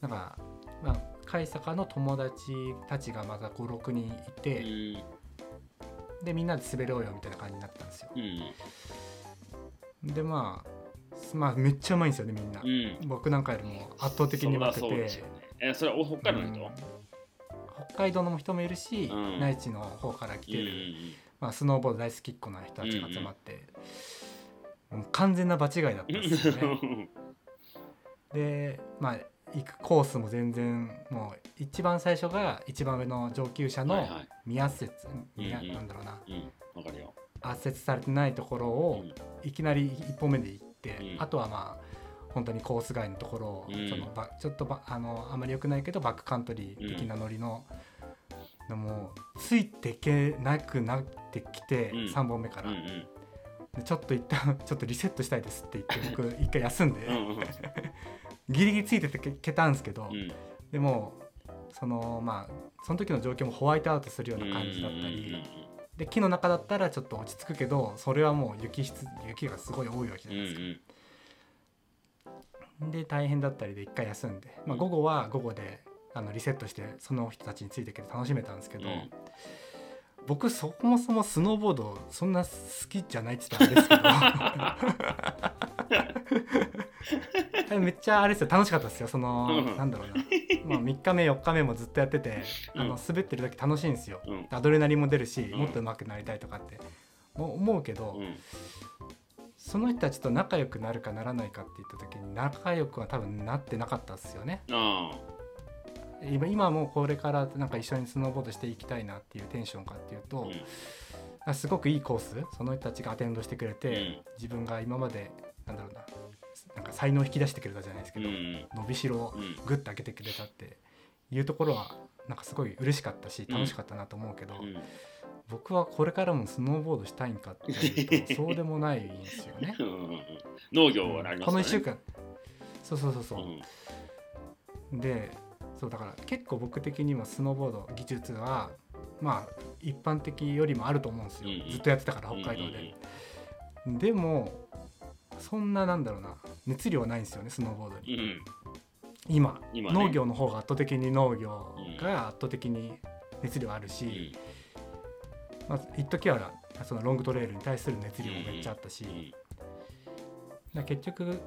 なんか、まあ、海坂の友達たちがまた56人いうて、ん。でみんなで滑ろうよみたいな感じになったんですよ。うんでまあすまあめっちゃうまいんですよねみんな、うん。僕なんかよりも圧倒的にうまくて。そね。えそれはお北海道の人？うん。北海道の人もいるし、うん。内地の方から来てる、まあ、スノーボード大好きっ子な人たちが集まって、もう完全な場違いだったんですよね。でまあ行くコースも全然もう一番最初が一番上の上級者のはいはい。未圧雪、未うんうん。なんだろうな。うん。わかるよ圧雪されてないところうをん。いきなり一本目で行って、うん。あとはまあ本当にコース外のところを、うん。そのばちょっとばあのあまり良くないけどバックカントリー的なノリの、でもついていけなくなってきて、うん。3本目から、うんうん。でちょっと一旦 ちょっとリセットしたいですって言って 僕一回休んで、ギリギリついててけけたんですけど、うん。でもそのまあその時の状況もホワイトアウトするような感じだったり、で木の中だったらちょっと落ち着くけどそれはもう雪質雪がすごい多いわけじゃうんないですか。うんで大変だったりで一回休んで、まあ、午後は午後であのリセットしてその人たちについていけて楽しめたんですけど、うん僕そもそもスノーボードそんな好きじゃないって言ったらあれですけど。めっちゃあれですよ楽しかったですよ。その、うん。なんだろうな、まあ、3日目4日目もずっとやってて、あうん。の滑ってる時楽しいんですよ、うん。アドレナリンも出るし、うん。もっと上手くなりたいとかって。も思うけど、うん。その人たちと仲良くなるかならないかって言った時に仲良くは多分なってなかったですよね。あ今今もこれからなんか一緒にスノーボードしていきたいなっていうテンションかっていうと、うん。あすごくいいコースその人たちがアテンドしてくれて、うん。自分が今までなんだろうななんか才能を引き出してくれたじゃないですけど、うん。伸びしろをうんグッと開けてくれたっていうところはなんかすごい嬉しかったしうん。楽しかったなと思うけど、うん。僕はこれからもスノーボードしたいんかっていうとそうでもないんですよね。農業はありますこの1ね週間。そうそうそうそう。う、ん。でそうだから結構僕的にもスノーボード技術はまあ一般的よりもあると思うんですよ、ずっとやってたから北海道で、でもそんななんだろうな。熱量はないんですよねスノーボードに。今今ね。農業の方が圧倒的に農業が圧倒的に熱量あるうし、ん。まあ一時はそのロングトレイルに対する熱量もめっちゃあったし、うんだ結局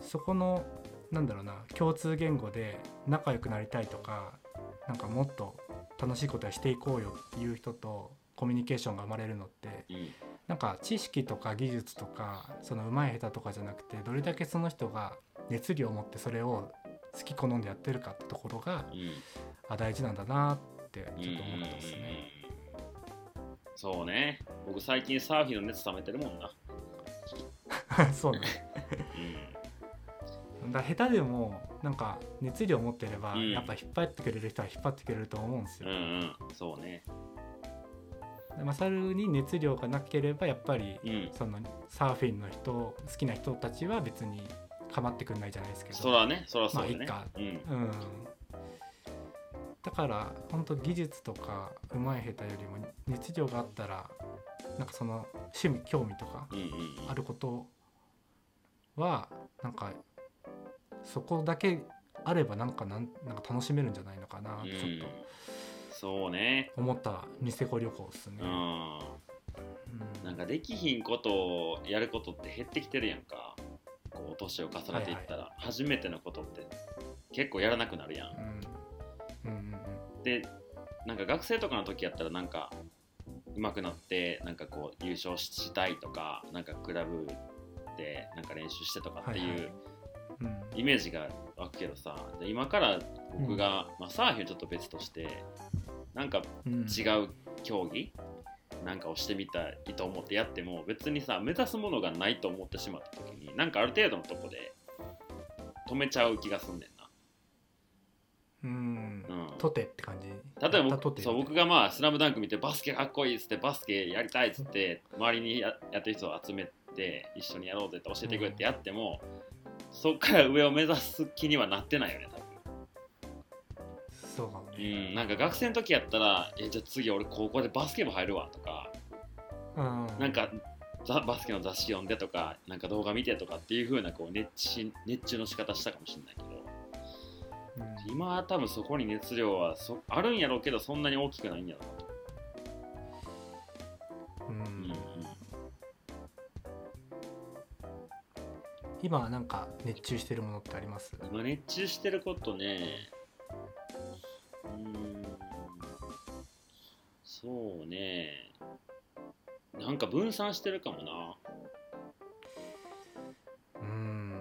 そこのなんだろうな共通言語で仲良くなりたいとかなんかもっと楽しいことはしていこうよっていう人とコミュニケーションが生まれるのってうん。なんか知識とか技術とかその上手い下手とかじゃなくてどれだけその人が熱量を持ってそれを好き好んでやってるかってところがうん。あ大事なんだなってちょっと思ってますね。そうね。僕最近サーフィンの熱冷めてるもんな、そうね。うん、だ下手でもなんか熱量を持ってれば、うん。やっぱ引っ張ってくれる人は引っ張ってくれると思うんですよ。うんうん。そうね。でマサルに熱量がなければやっぱりうん。そのサーフィンの人好きな人たちは別に構ってくんないじゃないですけど。そらね。そらそうよね、まあうん。うん、だから本当技術とか上手い下手よりも熱量があったらなんかその趣味興味とかうんうんうん。あることはなんかそこだけあればなんかなんなんか楽しめるんじゃないのかなってちょっうんそうね。と思ったニセコ旅行ですね。なんかできひんことをやることって減ってきてるやんか。こう年を重ねていったら、初めてのことって。結構やらなくなるやん。うん。うんうんでなんか学生とかの時やったらなんか上手くなってなんかこう優勝したいとかなんかクラブでなんか練習してとかっていはいはいイメージが湧くけどさで今から僕が、まあ、サーフィンはちょっと別としてなんかうん。違う競技？なんかをしてみたいと思ってやっても別にさ目指すものがないと思ってしまった時になんかある程度のとこで止めちゃう気がすんねんな。うん。うん。とてって感じ？例えば僕そう僕がまあ「スラムダンク見てバスケかっこいいっつってバスケやりたいっつって周りにややってる人を集めて一緒にやろうぜって教えてくれってやっても、そっから上を目指す気にはなってないよね多分。そうかもうねん、なんか学生の時やったら「えじゃあ次俺高校でバスケ部入るわ」とか。うん。なんかザバスケの雑誌読んでとかなんか動画見てとかっていう風なこう熱し熱中の仕方したかもしれないけど。うん。今は多分そこに熱量はそあるんやろうけどそんなに大きくないんやろうなと、うん。うん今なんか熱中してるものってあります？今熱中してることね。うーん。そうね。なんか分散してるかもな。うん。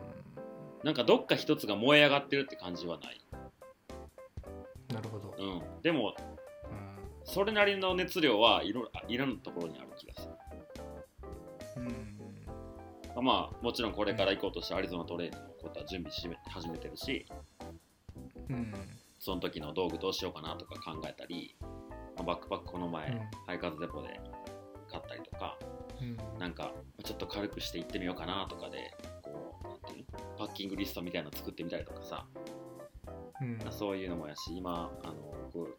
なんかどっか一つが燃え上がってるって感じはない、なるほど、うん、でもうん。それなりの熱量はいろいろんなところにある気がする。うんまあもちろんこれから行こうとしてアリゾナトレイルのことは準備し始めてるしうん。その時の道具どうしようかなとか考えたり、まあバックパックこの前、うん。ハイカーズデポで買ったりとかうん。なんかちょっと軽くして行ってみようかなとかでこうなんていうの？パッキングリストみたいなの作ってみたりとかさ、うん。そういうのもやし今あの僕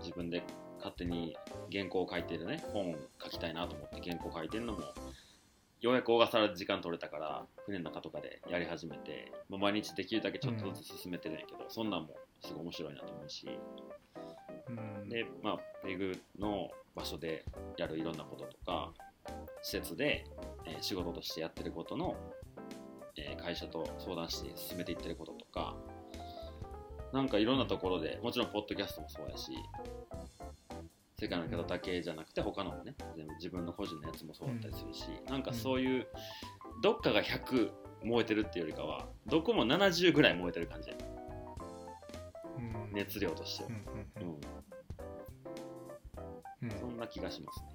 自分で勝手に原稿を書いてるね本を書きたいなと思って原稿書いてるのもようやく小笠原で時間取れたから船の中とかでやり始めて、まあ、毎日できるだけちょっとずつ進めてるんやけど、そんなんもすごい面白いなと思うし。うん。でまあペグの場所でやるいろんなこととか施設で、えー仕事としてやってることの、えー会社と相談して進めていってることとかなんかいろんなところでもちろんポッドキャストもそうやし世界の方だけじゃなくて他のもね全部自分の個人のやつもそうだったりするし、なんかそういうどっかが100燃えてるっていうよりかはどこも70ぐらい燃えてる感じうん。熱量としては。うん、うんうん。うん。そんな気がしますね。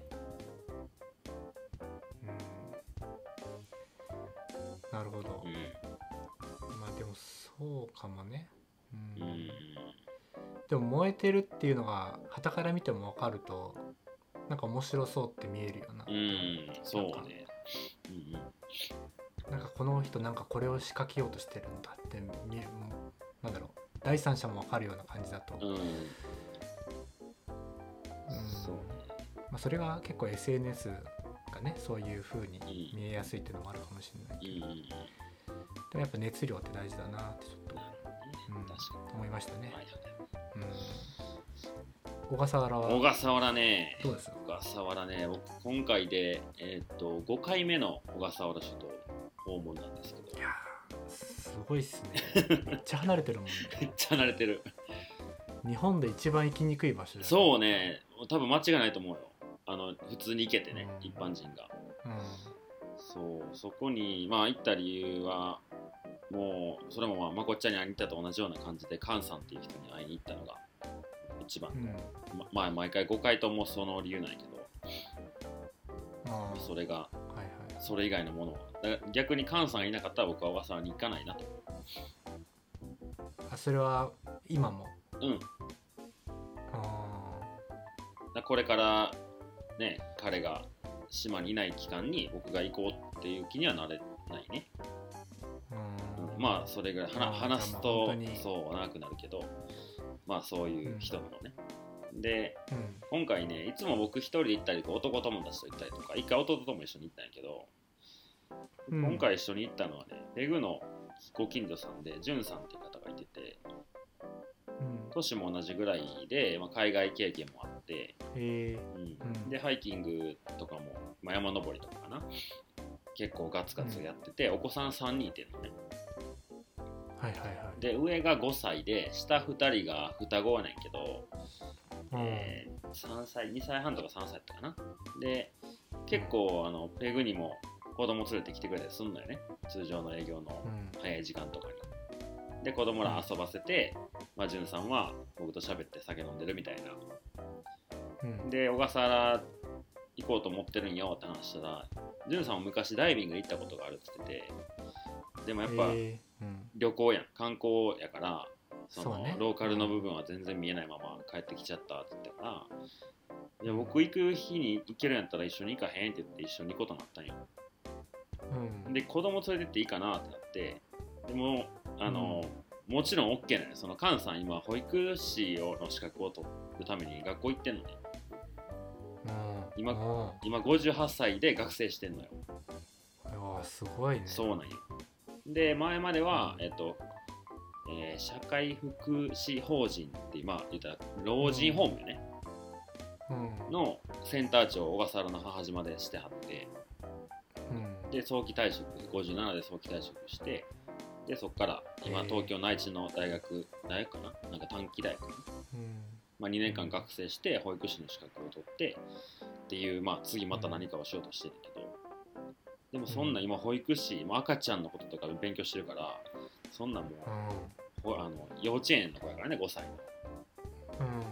うん。なるほど。うまあでもそうかもね。うんん、うん、でも燃えてるっていうのが傍から見ても分かるとなんか面白そうって見えるよな、うん、そうね。なんかこの人なんかこれを仕掛けようとしてるんだって見えもうなんだろう。第三者も分かるような感じだと、うん、うん。そうまあ、それが結構 SNS がねそういう風にうん。見えやすいっていうのもあるかもしれないけど、でもやっぱ熱量って大事だなってちょっとうん思いましたね。に、はい。うん、小笠原は小笠原ね。どうです小笠原ね。僕今回で、えーっと5回目の小笠原諸島訪問なんですけど。いやーすごいっすね。めっちゃ離れてるもんめっねちゃ慣れてる。日本で一番行きにくい場所だそうね。多分間違いないと思うよ。あの普通に行けてね、うん。一般人が。うそうそこにまあ行った理由はもうそれもまあまこっちゃんに会いに行ったと同じような感じで菅さんっていう人に会いに行ったの番、ん、うん、ままあ毎回5回ともその理由なんやけど。それが。はいはい。それ以外のものは。だから逆に菅さんがいなかったら僕は小笠原に行かないなと。あそれは今も？うん。あだこれからね彼が島にいない期間に僕が行こうっていう気にはなれないね、ーうん。うんまあそれぐらい話すとそう長くなるけどまあそういう人なのね、でうん。今回ねいつも僕一人で行ったり男友達と行ったりとか一回弟とも一緒に行ったんやけど、うん。今回一緒に行ったのはねレグのご近所さんでジュンさんっていう方がいててうん。年も同じぐらいで、まあ、海外経験もあって、えうん。うん。でハイキングとかも、まあ、山登りとかかな。結構ガツガツやってて、お子さん3人いてるのね。ー、はいはいはいで上が5歳で下2人が双子やねんけど、うん。えー3歳2歳半とか3歳だったかな。で結構あのペグにも子供連れてきてくれたりすんのよね。通常の営業のうん。早い時間とかに。で子供ら遊ばせて、まあ、んさんは僕と喋って酒飲んでるみたいな。うん。で小笠原行こうと思ってるんよって話したらじゅんさんも昔ダイビング行ったことがあるって言っててでもやっぱえー。うん旅行やん。観光やからそのね。ローカルの部分は全然見えないまま帰ってきちゃったって言ったからいや僕行く日に行けるんやったら一緒に行かへんって言って一緒に行くことになったんよ。うん。で子供連れてっていいかなってなってでもあの、もちろん OK なのよその菅さん今保育士をの資格を取るために学校行ってんのね。うん。今うん。今58歳で学生してんのよ。すごいね。そうなんよで前までは、うん。えっとえー社会福祉法人ってまあ言ったら老人ホームよね、うん。のセンター長を小笠原の母島でしてはって。うん。で早期退職57で早期退職してでそこから今東京内地の大学大学かな？なんか短期大学。うん。まあ、2年間学生して保育士の資格を取ってっていう、まあ、次また何かをしようとしてるけどでもそんな今保育士もう赤ちゃんのこととか勉強してるからそんなんもうほあの幼稚園の子やからね5歳の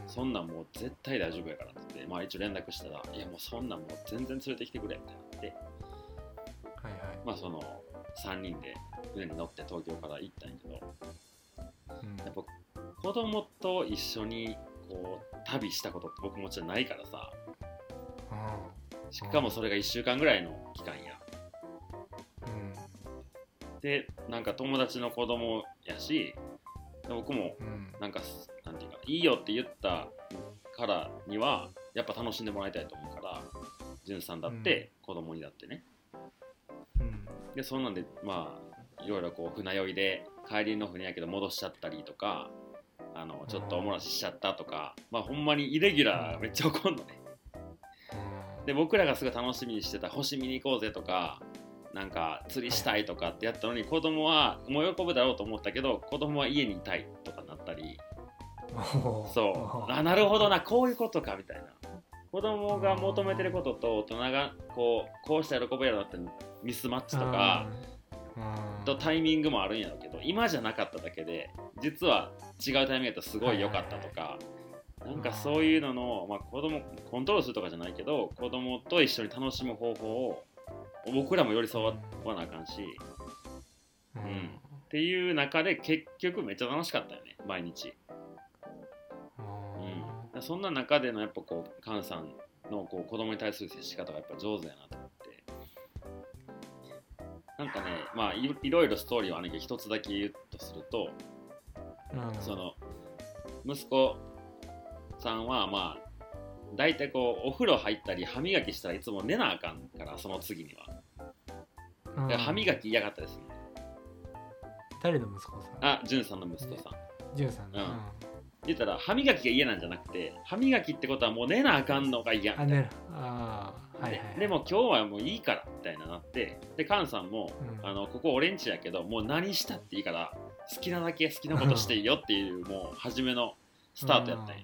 そんなんもう絶対大丈夫やからって言って、まあ、一応連絡したらいやもうそんなんもう全然連れてきてくれってなって。はいはい。まあその3人で船に乗って東京から行ったんやけどうん。やっぱ子供と一緒にこう旅したことって僕もちろんないからさ。しかもそれが1週間ぐらいの期間や。うんでなんか友達の子供やしで僕もうん。なんかなんていうかいいよって言ったからにはやっぱ楽しんでもらいたいと思うからじゅんさんだって子供にだってね、うん。でそんなんでまあいろいろこう船酔いで帰りの船やけど戻しちゃったりとかあのちょっとおもらししちゃったとか、まあほんまにイレギュラーめっちゃ怒んのね。で僕らがすごい楽しみにしてた星見に行こうぜとかなんか釣りしたいとかってやったのに子供はもう喜ぶだろうと思ったけど子供は家にいたいとかなったり。うんそう。あなるほどなこういうことかみたいな。子供が求めてることと大人がこうこうしたら喜ぶやろってミスマッチとかうん。とタイミングもあるんやろうけど今じゃなかっただけで実は違うタイミングだとすごい良かったとか、なんかそういうのの、まあ、子供コントロールするとかじゃないけど子供と一緒に楽しむ方法を僕らも寄り添わなあかんし、うん。うんっていう中で結局めっちゃ楽しかったよね毎日、うん、そんな中でのやっぱこう菅さんのこう子供に対する接し方がやっぱ上手やなと思って。なんかねまあいいろいろストーリーはあるけど一つだけ言うとするとうん。その息子さんはまあ大体こうお風呂入ったり歯磨きしたらいつも寝なあかんからその次には。うん。だから歯磨き嫌がったですね誰の息子さん？あじゅんさんの息子さん。じゅんさんの。うん。言ったら歯磨きが嫌なんじゃなくて歯磨きってことはもう寝なあかんのが嫌。あねあーはいはいはい。ででも今日はもういいからみたいななってで菅さんも、うん。あのここ俺んちやけどもう何したっていいから好きなだけ好きなことしていいよっていうもう初めのスタートやったんや。だ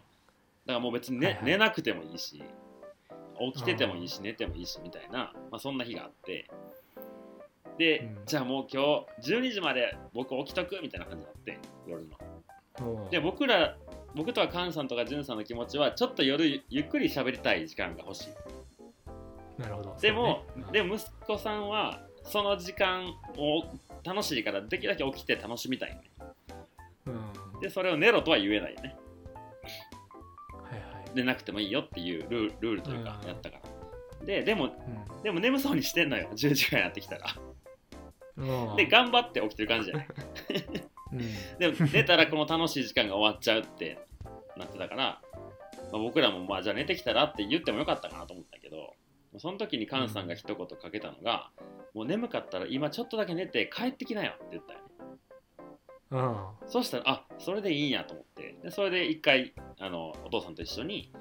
からもう別に、ねはいはい。寝なくてもいいし起きててもいいし寝てもいいしみたいな、まあ、そんな日があって。で、うん。じゃあもう今日12時まで僕起きとくみたいな感じになって夜の。で僕ら僕とか菅さんとか潤さんの気持ちはちょっと夜ゆっくり喋りたい時間が欲しい。なるほど。でも、ね。でも息子さんはその時間を楽しいからできるだけ起きて楽しみたいね。うん。でそれを寝ろとは言えないよねはいはい寝なくてもいいよっていうルールというかうん。やったから、ででもうん。でも眠そうにしてんのよ。10時間やってきたら。うん。で頑張って起きてる感じじゃない？うん。でも寝たらこの楽しい時間が終わっちゃうってなってたから、まあ、僕らもまあじゃあ寝てきたらって言ってもよかったかなと思ったけどその時に菅さんが一言かけたのが、もう眠かったら今ちょっとだけ寝て帰ってきなよって言ったよね。うん。そしたらあそれでいいんやと思って。でそれで一回あのお父さんと一緒に、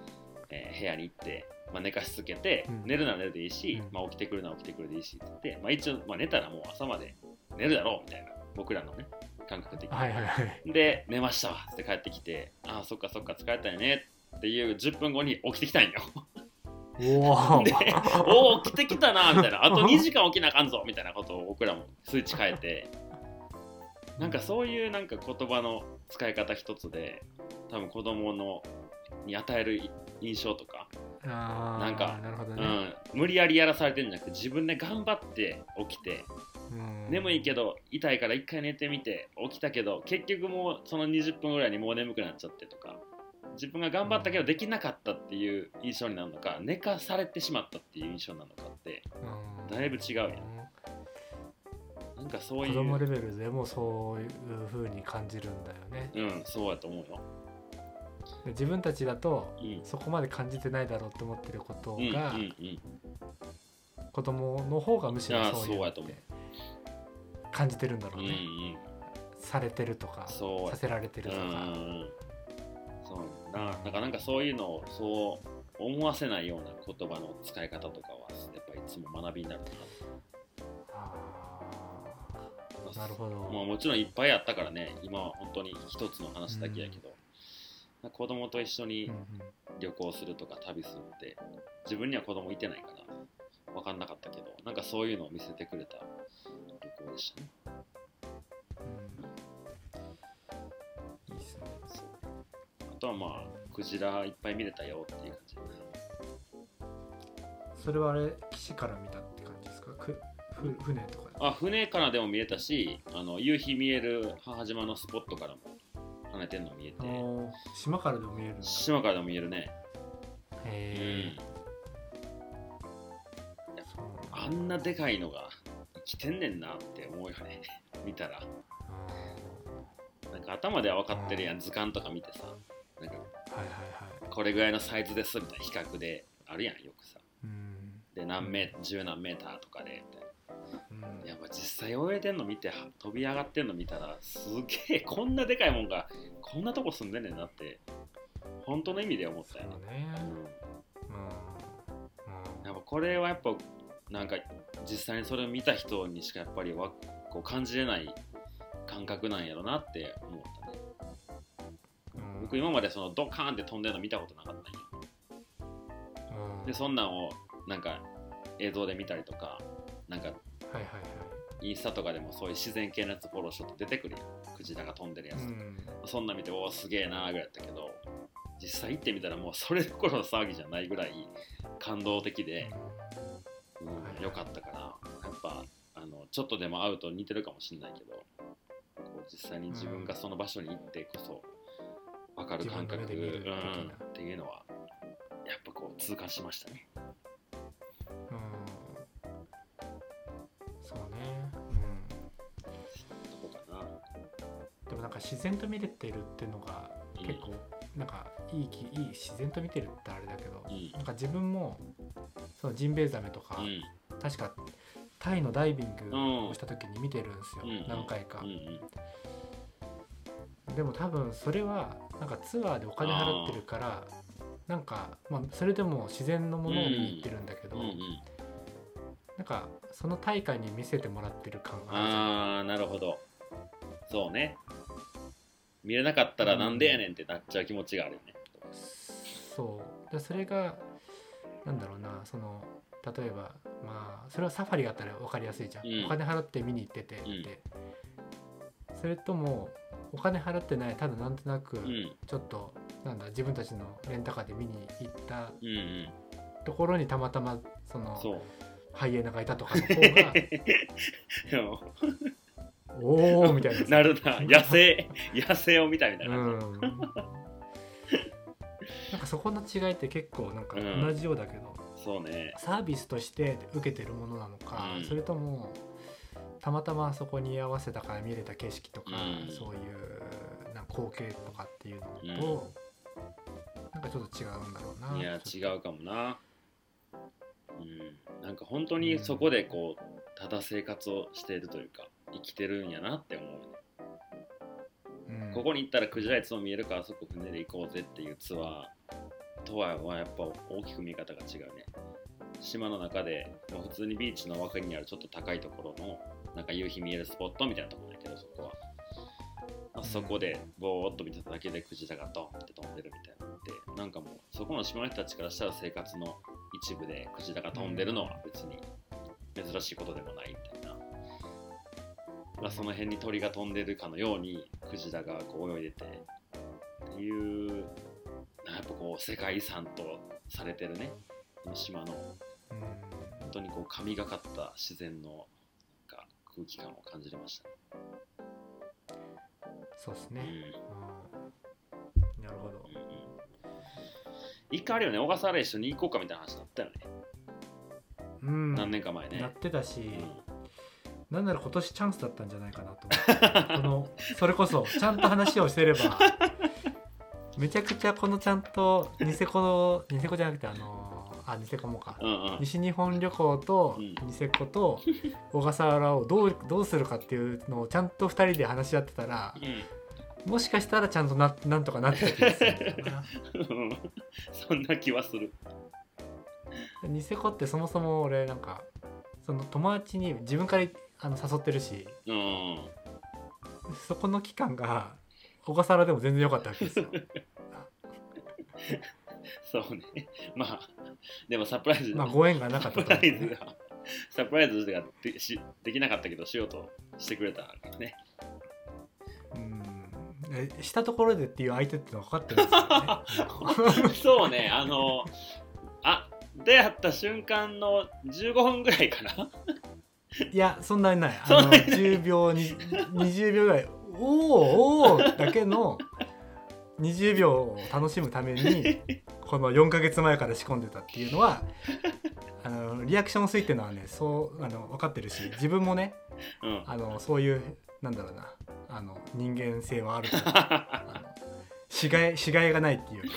えー部屋に行って、まあ、寝かしつけて、うん。寝るなら寝るでいいし、うん。まあ、起きてくるなら起きてくるでいいしって言って、まあ、一応、まあ、寝たらもう朝まで寝るだろうみたいな僕らのね感覚的に、はいはいはい。で寝ましたわって帰ってきてあそっかそっか疲れたよねっていう10分後に起きてきたんよ。おおでおお起きてきたなみたいな。あと2時間起きなあかんぞみたいなことを僕らもスイッチ変えて。なんかそういうなんか言葉の使い方一つで多分子供のに与える印象とか、なんかね、うん、無理やりやらされてるんじゃなくて自分で頑張って起きて。うん。眠いけど痛いから一回寝てみて起きたけど結局もうその20分ぐらいにもう眠くなっちゃってとか。自分が頑張ったけどできなかったっていう印象になるのか寝かされてしまったっていう印象なのかってうん。だいぶ違うやん。なんかそういう。子供レベルでもそういう風に感じるんだよね。うんそうやと思うよ、で自分たちだとうん、そこまで感じてないだろうって思ってることうんうんが、うん。子供の方がむしろそういうのって感じてるんだろうんううね、ん。されてるとかさせられてるとか、うん。うんうんそうな。なんかなんかそういうのをそう思わせないような言葉の使い方とかはやっぱりいつも学びになるなあー。なるほど、まあ、もちろんいっぱいあったからね。今は本当に一つの話だけやけど、子供と一緒に旅行するとか旅するって自分には子供いてないから分かんなかったけどなんかそういうのを見せてくれた旅行でしたね。うん。いいっすね。そう。あとはまあクジラいっぱい見れたよっていう感じ。それはあれ岸から見たって感じですか？くふ船とかあ船からでも見えたしあの夕日見える母島のスポットからも跳ねてるの見えて。島からでも見える島からでも見えるね、うへえん、あんなでかいのが生きてんねんなって思うよね。見たら。なんか頭では分かってるやん図鑑とか見てさ。なんかはいはいはい。これぐらいのサイズですみたいな比較であるやんよくさ。うん。で何メー十何メーターとか実際泳いでんの見ては飛び上がってんの見たらすげえこんなでかいもんがこんなとこ住んでんねんなって本当の意味で思ったよね、やっぱこれはやっぱなんか実際にそれを見た人にしかやっぱりわこう感じれない感覚なんやろなって思ったね。うん。僕今までそのドカーンって飛んでるの見たことなかったんよううん。でそんなんをなんか映像で見たりとかなんかはいはいはいインスタとかでもそういう自然系のやつフォローしとって出てくるやんクジラが飛んでるやつとか、うん。そんなん見ておおすげえなーぐらいやったけど実際行ってみたらもうそれどころの騒ぎじゃないぐらい感動的で、うんよかったからやっぱあのちょっとでも会うと似てるかもしれないけどこう実際に自分がその場所に行ってこそ分かる感覚、うん、っていうのはやっぱこう痛感しましたね。自然と見れてるっていうのがうん結構なんかいいきいい自然と見てるってあれだけどうんなんか自分もそのジンベエザメとかうん確かタイのダイビングをした時に見てるんですようん。何回か。でも多分それはなんかツアーでお金払ってるからなんかまあそれでも自然のものを見に行ってるんだけどなんかその大会に見せてもらってる感があるあなるほど。そうね見れなかったらなんでやねんってなっちゃう気持ちがあるよね。そう。でそれがなんだろうなその例えばまあそれはサファリがあったら分かりやすいじゃん、うん。お金払って見に行っててって、ん。それともお金払ってないただなんとなくうん。ちょっと、なんだ自分たちのレンタカーで見に行ったうんうん。ところにたまたまそのハイエナがいたとかの方が おおみたいな。なるな。野生野生を見たみたいな、うん。なんかそこの違いって結構なんかうん。同じようだけど、そうね。サービスとして受けてるものなのか、うん。それともたまたまそこに居合わせたから見れた景色とか、うん。そういうな光景とかっていうのと、なんかちょっと違うんだろうな。いや違うかもな。うん。なんか本当にそこでこうただ生活をしているというか生きてるんやなって思うね。うん。ここに行ったらクジラいつも見えるからそこ船で行こうぜっていうツアーとはやっぱ大きく見方が違うね。島の中で普通にビーチの分かりにあるちょっと高いところのなんか夕日見えるスポットみたいなところだけどそこは。あそこでぼーっと見てただけでクジラがドンって飛んでるみたいな。のってなんかもうそこの島の人たちからしたら生活の一部でクジラが飛んでるのは別に珍しいことでもないみたいなまあ、その辺に鳥が飛んでるかのようにクジラがこう泳いでて。っていうやっぱこう世界遺産とされてるね。この島の。うん本当にこう神がかった自然のなんか空気感を感じれました、そうですね、うん。うん。なるほど。うんうん。一回あるよね。小笠原一緒に行こうかみたいな話だったよね、うん。何年か前ね。なってたし、うんなんなら今年チャンスだったんじゃないかなと思って。このそれこそちゃんと話をしてればめちゃくちゃこのちゃんとニセコのニセコじゃなくてあのあニセコもか。うんうん。西日本旅行とうん。ニセコと小笠原をどうどうするかっていうのをちゃんと2人で話し合ってたらもしかしたらちゃんとななんとかなってた気がするんだよな。う んそんな気はする。ニセコってそもそも俺なんかその友達に自分からあの誘ってるし。うん。そこの期間が小笠原でも全然良かったわけですよ。そうね。まあでもサプライズ。まあご縁がなかったサプライズがサプライズがでしできなかったけどしようとしてくれたからね。うん。えしたところでっていう相手ってのは分かってるんですよね。そうね。あのあ出会った瞬間の15分ぐらいかないやそんなにない。あのそんなにない。10秒に20秒ぐらい。おおおーだけの20秒を楽しむためにこの4ヶ月前から仕込んでたっていうのはあのリアクション薄いっていうのはねそうあの分かってるし自分もねうん。あのそういうなんだろうなあの人間性はあるからあのしがいしがいがないっていうか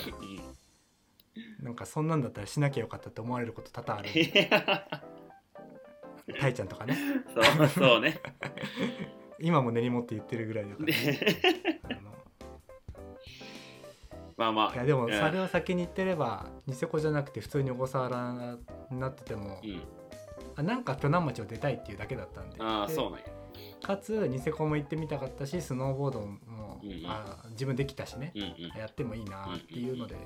なんかそんなんだったらしなきゃよかったって思われること多々あるたいちゃんとかね。そうそうね。今も練り持って言ってるぐらいだから、ね、あの。まあまあ。いやでもうん。それを先に言ってればニセコじゃなくて普通に小笠原になってても、うん。あなんか鋸南町を出たいっていうだけだったんで。でああそうなんや。かつニセコも行ってみたかったしスノーボードも、うんうん。あ自分できたしね、うんうん。やってもいいなっていうので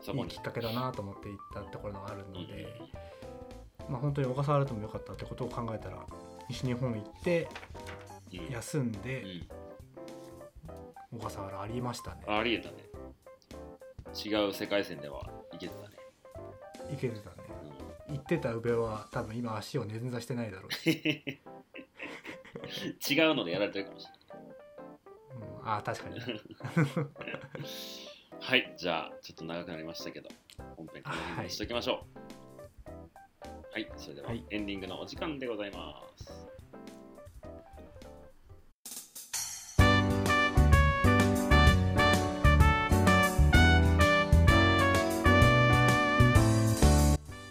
そこにいいきっかけだなと思って行ったところがあるので、まあ本当に小笠原でもよかったってことを考えたら西日本行って休んでうん。小笠原ありましたね。ありえたね。違う世界線ではいけてたね、行けてたね。うん。行ってた宇部は多分今足を捻挫してないだろうし、違うのでやられてるかもしれない。うん、ああ確かに。はいじゃあちょっと長くなりましたけど本編この辺にしときましょう。はい、それでははい。エンディングのお時間でございます、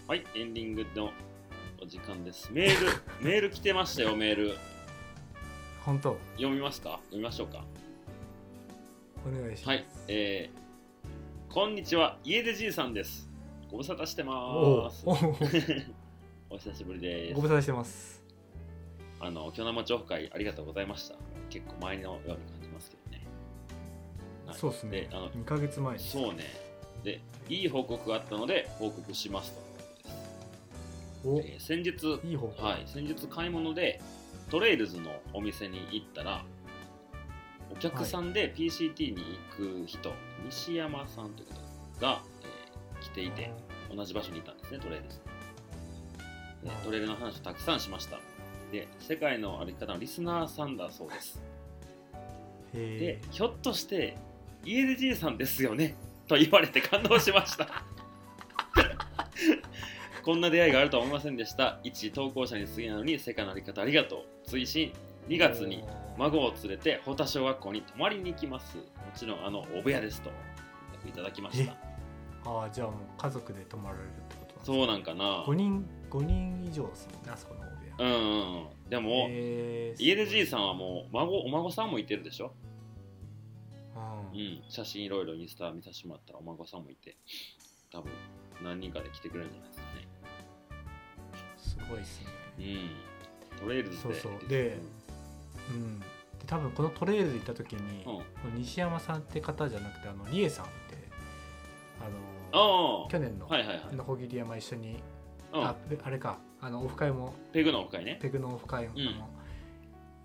はいエンディングのお時間です。メール メール来てましたよメール。本当？読みますか？読みましょうか。お願いします、はい、えー、こんにちは、家出じいさんです。ご無沙汰してます。おお久しぶりですご。無沙汰してますあの、巨生オフ会ありがとうございました。結構前のように感じますけどね。はいそうですねで、あの、2ヶ月前そうね。で、いい報告があったので報告しますと。おえー先日、いいはい、先日買い物でトレイルズのお店に行ったらお客さんで PCT に行く人、西山さんという方が、えー来ていて同じ場所にいたんですねトレイルズトレイルの話をたくさんしました。で世界の歩き方のリスナーさんだそうです。へでひょっとして家出じいさんですよね？と言われて感動しました。こんな出会いがあるとは思いませんでした。一投稿者に過ぎないのに世界の歩き方ありがとう。追伸。2月に孫を連れて保田小学校に泊まりに行きます。もちろんあのお部屋ですといただきました。ああじゃあもう家族で泊まられるってことそうなんかな。5人5人以上ですもんねあそこの大部屋うんうんうん。でも、へー家出じいさんはもう孫お孫さんもいてるでしょ、ううん。ん、写真いろいろインスタ見させてもらったらお孫さんもいて。多分何人かで来てくれるんじゃないですかね。すごいですね。うん。トレイルズで。そうそう。でうん。で多分このトレイルズ行った時に、うん。西山さんって方じゃなくてあのリエさんってああのあ去年のはいはいはい、ノコギリ山一緒に、うん。あであれか。あのオフ会も。ペグのオフ会ね。ペグのオフ会も、ん。あの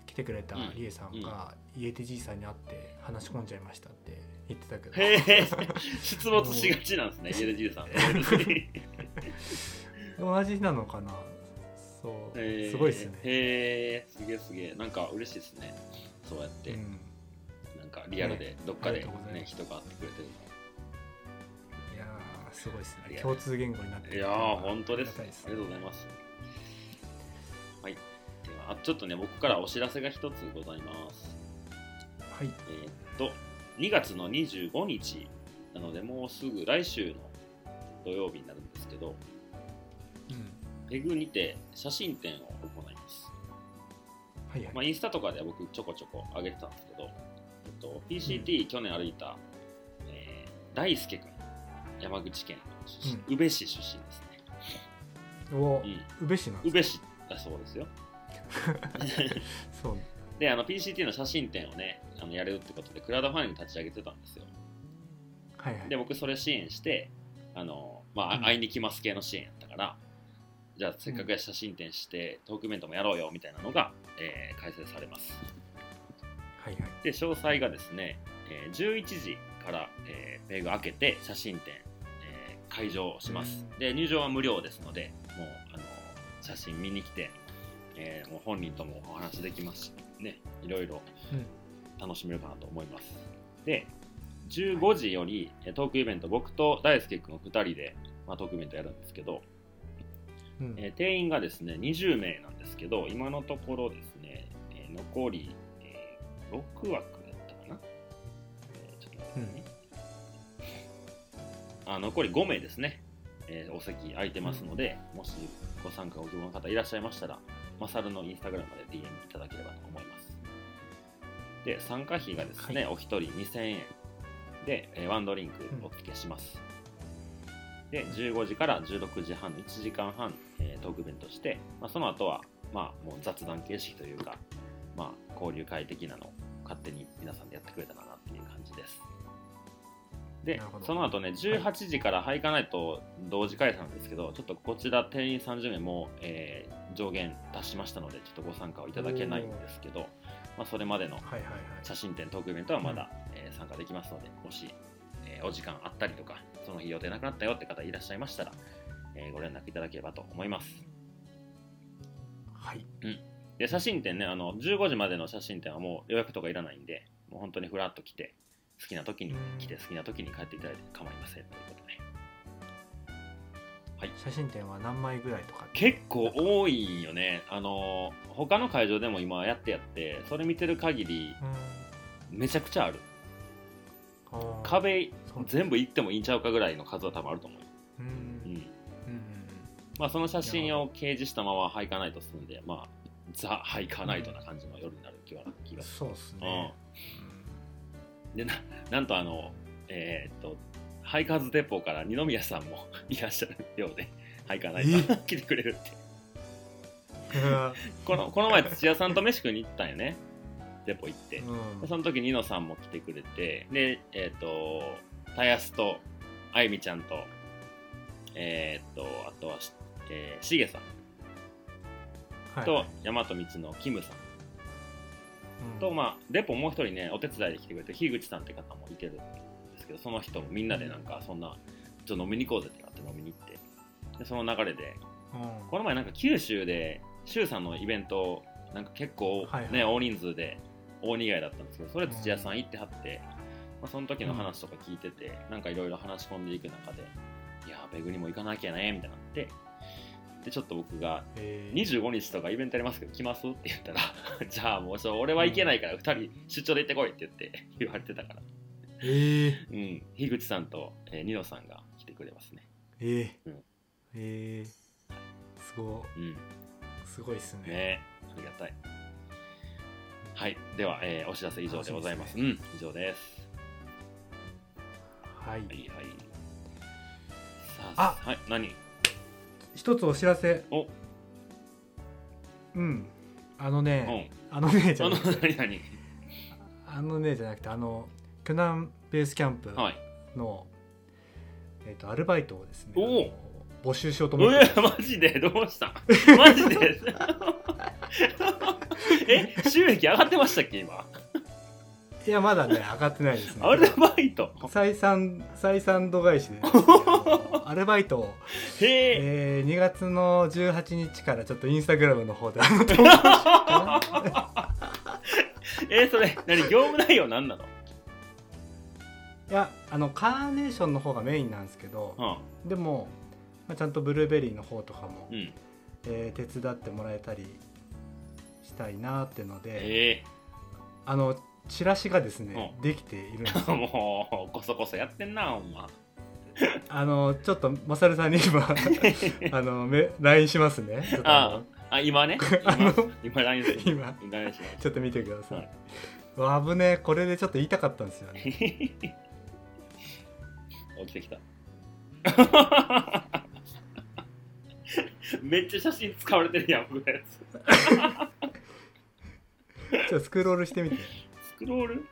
来てくれたうん。リエさんが、家出じいさんに会って話し込んじゃいましたって言ってたけど。へえ 出没しがちなんですね家出じいさん。同じなのかな。そう、へー。すごいですね、へえすげえすげえ。なんか嬉しいですね。そうやって、うん、なんかリアルでどっかでありがとうございねます。人が会ってくれてるいやーすごいですね。共通言語になっていやー本当です。ありがたいありがとうございます。はい。ではあちょっとね僕からお知らせが一つございます。はい。えーっと2月の25日なのでもうすぐ来週の土曜日になるんですけどうん。ペグにて写真展を行います。はいはい、まあ、インスタとかでは僕ちょこちょこ上げてたんですけど、えっと、PCT 去年歩いた、えー大輔君山口県出身、宇部市出身ですね、おうん、宇部市なんです宇部市だそうですよ。そう。であの PCT の写真展をねあのやれるってことでクラウドファンディング立ち上げてたんですよ。はいはい。で僕それ支援してあの、まあうん。会いに来ます系の支援やったからじゃあせっかくや写真展してトークイベントもやろうよみたいなのが、えー開催されます。はいはい。で詳細がですね、えー11時から、えーペグ開けて写真展、えー開場します。うん。で入場は無料ですのでもうあの写真見に来て、えーもう本人ともお話できますしねいろいろうん。楽しめるかなと思います。で15時よりえートークイベント僕と大輔君2人で、まあ、トークイベントやるんですけど、うん。えー定員がですね20名なんですけど今のところですね、えー残り、えー6枠だったかな、えーちょっと待ってね、あ残り5名ですね、えーお席空いてますので、もしご参加ご希望の方いらっしゃいましたらマサルのインスタグラムまで DM いただければと思います。で参加費がですね、はお一人2000円。で、えーワンドリンクお付けします、で15時から16時半の1時間半、えートークイベントして、まあ、その後はまあもう雑談形式というか、まあ、交流会的なのを勝手に皆さんでやってくれたらなっていう感じですでその後ね18時からハイカナイト同時開催なんですけど、ちょっとこちら定員30名も、えー上限達しましたのでちょっとご参加をいただけないんですけど、まあ、それまでのはいはいはい。写真展トークイベントはまだ、えー参加できますのでもし、えーお時間あったりとかその日予定なくなったよって方いらっしゃいましたら、えーご連絡いただければと思います。はい。で写真展ねあの15時までの写真展はもう予約とかいらないんでもう本当にフラッと来て好きな時に来て好きな時に帰っていただいて構いませんということで。写真展は何枚ぐらいとか結構多いんよね。あの他の会場でも今やってやってそれ見てる限りうん。めちゃくちゃある。壁全部行ってもいいんちゃうかぐらいの数は多分あると思う。よ、うん。うんうんうん。まあ、その写真を掲示したままハイカナイトするんでまあザ・ハイカナイトな感じの夜になる気は気がすそうでする、ね。うん、でな なんとあのえーっとハイカーズデポから二宮さんも いらっしゃるようでハイカナイト来てくれるって。うん このこの前土屋さんと飯食いに行ったんよね。デポ行って、その時ニノさんも来てくれてでえっ、とたやすとあゆみちゃんとえっ、とあとはしえーしげさんと、はい。大和道のキムさんうん。と、まあ、デポもう一人ねお手伝いで来てくれて樋口さんって方もいてるんですけどその人もみんなでなんかそんなちょっと飲みに行こうぜってなって飲みに行って。でその流れでうん。この前なんか九州で周さんのイベントなんか結構ね、はいはい。大人数で大にぎわいだったんですけどそれ土屋さん行ってはって、まあ、その時の話とか聞いてて、なんかいろいろ話し込んでいく中でいやーベグにも行かなきゃねみたいになってでちょっと僕がえー。25日とかイベントやりますけど来ます？って言ったら じゃあもうそう俺は行けないから2人出張で行ってこいって言って 言われてたから。えー。うん。樋口さんと、えー、ニノさんが来てくれますね。えー。うん。えー。すごうん。いすごいっすね。ね。ありがたい。はい。では、えーお知らせ以上でございます。うん。以上です。はい。はいはい。さああ。はい。何？一つお知らせ。お。うん。あのうん。ねあのねじゃあのなくて。何何？あのねじゃなくてあの巨南ベースキャンプはい。の、えっとアルバイトをですねおお。あの募集しようと思って。えマジで？どうした？マジで？え収益上がってましたっけ今？いやまだね上がってないですね。アルバイト。採算採算度外視で。アルバイトを、へえ。えー、2月の18日からちょっとインスタグラムの方で。えそれ何業務内容何なの？いやあのカーネーションの方がメインなんですけどうん。でも、まあ、ちゃんとブルーベリーの方とかも、うん。えー手伝ってもらえたりしたいなっていうのでえ。あのチラシがですね、うできているんです もうこそこそやってんなほんま。あのちょっとマサルさんに今 あのめ LINE しますね。ああ今ね？あの今今 LINE する。今 LINE します。ちょっと見てください、はい。ねえ。これでちょっと言いたかったんですよね。起きてきた。めっちゃ写真使われてるやん僕のやつ。ちょっとスクロールしてみて。スクロール？ど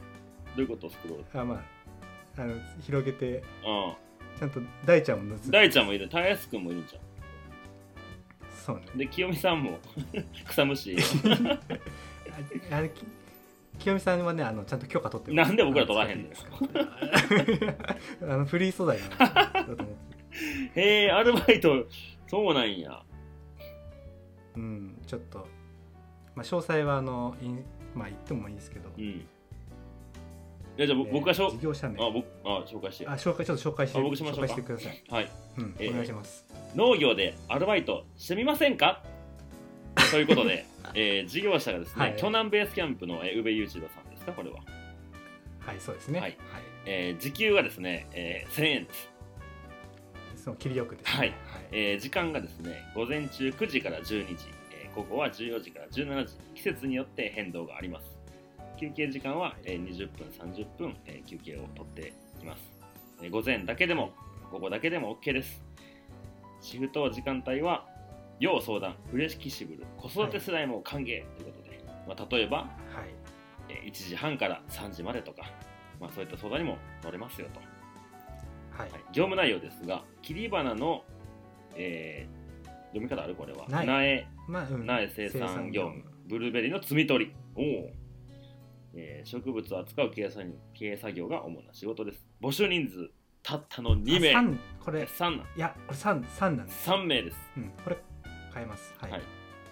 ういうことスクロール？あまああの広げて。うちゃんと大ちゃんも大ちゃんもいる。たやすくんもいるんじゃそうね。んで清美さんも。草むし ああれき清美さんはねあのちゃんと許可取ってなんで僕ら取らへんの？です。かあのフリー素材だと思って。へえアルバイトそうなんや。うんちょっと、まあ、詳細はあのまあ言ってもいいんですけど、うんじゃあ僕がしょ事業者名。あ僕あ紹介してあ紹介ちょっと紹介してあ僕しましょうしてください、はい。うんえーお願いします。農業でアルバイトしてみませんか？ということで、えー事業者がですね、はい。巨南ベースキャンプの、えー、宇部雄一郎さんですか？これは、はいそうですね。はい。えー時給がですね、えー1000円です、その切りよくですね。はい。えー時間がですね午前中9時から12時、えー午後は14時から17時。季節によって変動があります休憩時間は、えー20分30分、えー休憩を取っています、えー午前だけでも午後だけでも OK です。シフト時間帯は要相談フレキシブル子育て世代も歓迎ということで、まあ、例えば、はい。えー1時半から3時までとか、まあ、そういった相談にも乗れますよと。はい。はい、業務内容ですが切り花の、えー読み方あるこれは。苗苗。まあ、うん。苗生産業務。ブルーベリーの摘み取り。おお、えー植物を扱う経営作業経営作業が主な仕事です。募集人数たったの2名。あ三これ。3なん。いやこれ三三なんです。3名です、うんこれ変えます。はい、はい。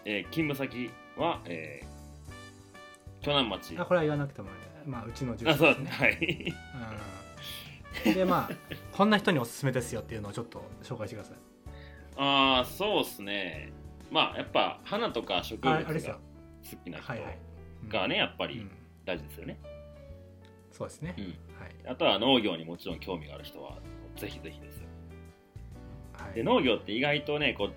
えー勤務先は、えー、鋸南町。あこれは言わなくてもまあうちの住あそう所ですね。はい。うん。でまあこんな人におすすめですよっていうのをちょっと紹介してください。ああそうっすね。まあやっぱ花とか植物が好きな人はいはい。うん。がねやっぱり。うん大事ですよね、そうですね、うん。はい。あとは農業にもちろん興味がある人はぜひぜひですよ。はい。で農業って意外とねこう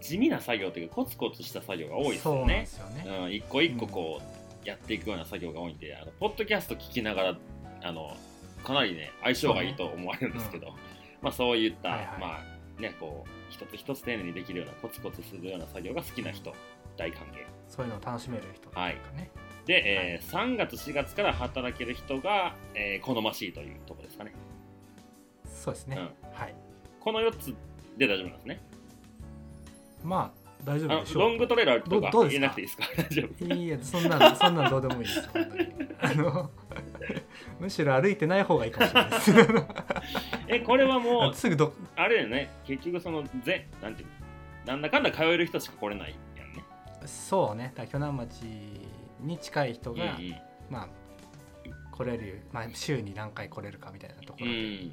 地味な作業というかコツコツした作業が多いですそうなんでよねすよね、うん、一個一個こうやっていくような作業が多いんであのポッドキャスト聞きながらあのかなりね相性がいいと思われるんですけど、まあそういった、はいはい。まあねこう一つ一つ丁寧にできるようなコツコツするような作業が好きな人大歓迎。そういうのを楽しめる人というかね、で、えー3月4月から働ける人が、えー好ましいというところですかね。そうですね、うん。はい。この4つで大丈夫なんですね。まあ大丈あ夫でしょう。のロングトレーラーとかどどうですか？言えなくていいですか？大丈夫いいやそんなんそんなんどうでもいいです。本当に。あの むしろ歩いてない方がいいかもしれないです。えこれはもうすぐどあれだよね。結局そのぜなんていうのなんだかんだ通える人しか来れないやんね。そうね。だから鋸南町に近い人が、まあ来れる、まあ、週に何回来れるかみたいなとこうろで、ん。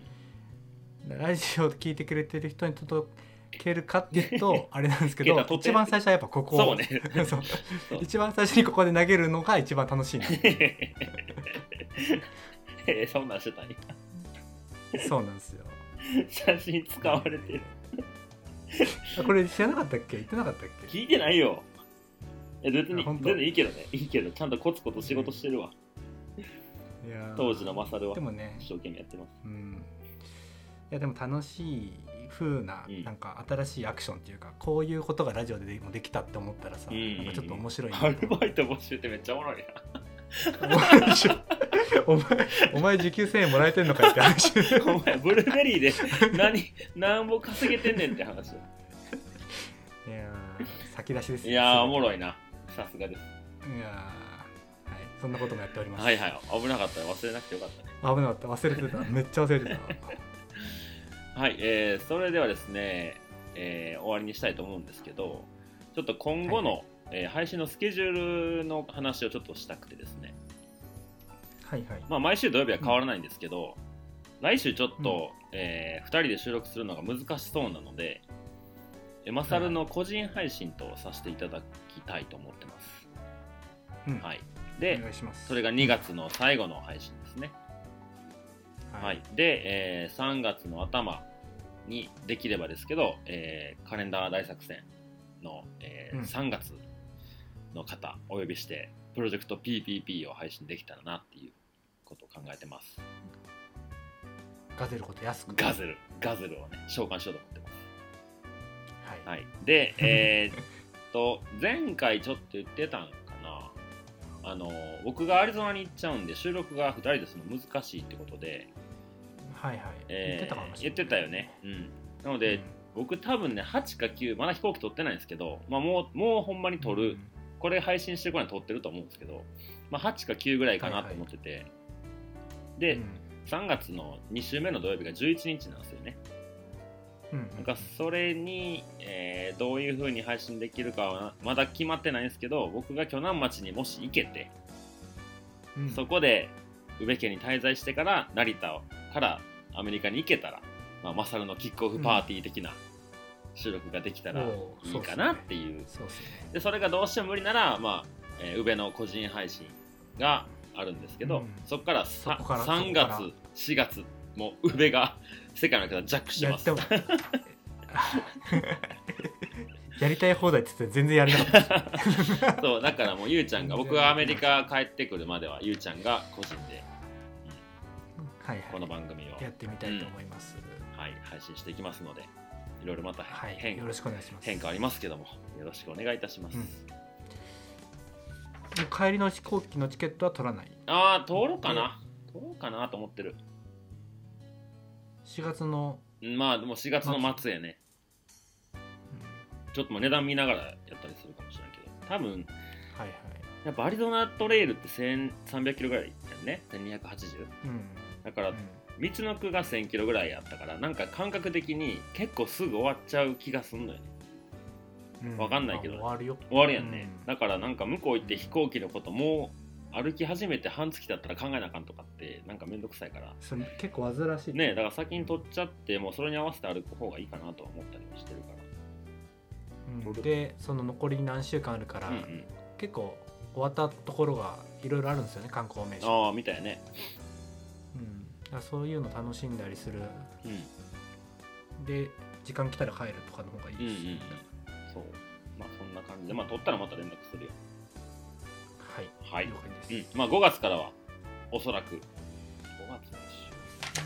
ラジオ聞いてくれてる人に届けるかっていうと あれなんですけど一番最初はやっぱここ。そうね。一番最初にここで投げるのが一番楽しいな。えーそんなんしてたんや。そうなんですよ。写真使われてる。あこれ知らなかったっけ？言ってなかったっけ？聞いてないよえ別に全然いいけどね。いいけどちゃんとコツコツ仕事してるわ。いやー。当時のマサルは。でもね。一生懸命やってます。うん。いやでも楽しい風な、うん。なんか新しいアクションっていうかこういうことがラジオでもできたって思ったらさ、うん。なんかちょっと面白い。なアルバイト募集ってめっちゃおもろいな。お前お前時給1000円もらえてんのかいって話。お前ブルーベリーで何何ぼ稼げてんねんって話いやー先出しですいやーおもいろいなさすがです。いやーはいそんなこともやっております。はいはい。危なかったら忘れなくてよかったね。危なかった。忘れてた。めっちゃ忘れてた。はい、えーそれではですね、えー終わりにしたいと思うんですけどちょっと今後の、えー配信のスケジュールの話をちょっとしたくてですね、はいはい。まあ、毎週土曜日は変わらないんですけど、来週ちょっと、え2人で収録するのが難しそうなのでえマサルの個人配信とさせていただきたいと思ってます、うん。はい、おでそれが2月の最後の配信ですね。はい、で、えー3月の頭にできればですけど、えーカレンダー大作戦の、えーうん。3月の方お呼びしてプロジェクト PPP を配信できたらなっていうことを考えてます。ガゼルこと安く。ガゼル。ガゼルをね召喚しようと思ってますはい、はい、で、えーっと前回ちょっと言ってたんかな。あの僕がアリゾナに行っちゃうんで収録が2人でするの難しいってことで、はいはい。えー言ってたかもしれない。言ってたよね、うん、なので、僕多分ね8か9まだ飛行機取ってないんですけど、まあ、もうもうほんまに撮る、これ配信してこない撮ってると思うんですけど、まあ、8か9ぐらいかなと思ってて、で、うん。3月の2週目の土曜日が11日なんですよね。うんうんなんかそれに、えーどういう風に配信できるかはまだ決まってないんですけど僕が鋸南町にもし行けて、うん。そこで宇部家に滞在してから成田からアメリカに行けたら、まあ、マサルのキックオフパーティー的な収録ができたらいいかなっていう。そうでそれがどうしても無理なら、まあえー宇部の個人配信があるんですけど、うん。そこからさそこから3そこから。月4月もう宇部が世界の方ジャックしてますやりたい放題って言って全然やれなかったそうだからもうゆうちゃんが僕がアメリカ帰ってくるまではゆうちゃんが個人ではいこの番組を、やってみたいと思います、はい、配信していきますのでいろいろまたはい変,、よろしくお願いします変化ありますけどもよろしくお願いいたします、うん帰りの飛行機のチケットは取らないああ通ろうかな通ろうかなと思ってる4月の、まあでも4月の末やね。ちょっともう値段見ながらやったりするかもしれないけど。多分はいはい。やっぱアリゾナトレイルって1300キロぐらいやんね。1280うん。だからうん。道の区が1000キロぐらいやったからなんか感覚的に結構すぐ終わっちゃう気がすんのよね。うん。わかんないけど。あ終わるよ。終わるやんね、うん。だからなんか向こう行って飛行機のこともう歩き始めて半月だったら考えなあかんとかってなんかめんどくさいから。それ結構煩わしい。ねだから先に取っちゃってもうそれに合わせて歩く方がいいかなとは思ったりもしてるかうん。でその残り何週間あるから、らうんうん。結構終わったところがいろいろあるんですよね観光名所、ああみたいやね。うん、そういうの楽しんだりする。うん。で時間来たら帰るとかの方がいいです、うんうんうん。そう。まあそんな感じで。まあ取ったらまた連絡するよはい。はい。了解です、うん。まあ5月からはおそらく。5月の週。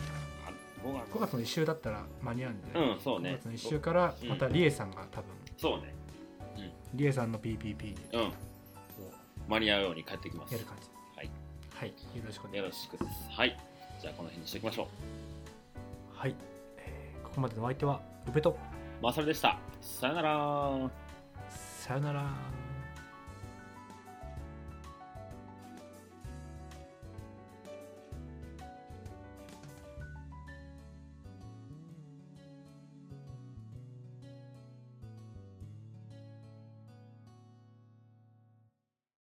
あ5月。5月の1週だったら間に合うんで、うんそうね。5月の1週からまたリエさんが多分、そうね。リエさんの PPP でうん。間に合うように帰ってきます。やる感じ。はい。はい。よろしくお願よいしろしくです。はい。じゃあこの辺にしておきましょう。はい、えーここまでのお相手はウペと。マーサルでした。さよなら。さよなら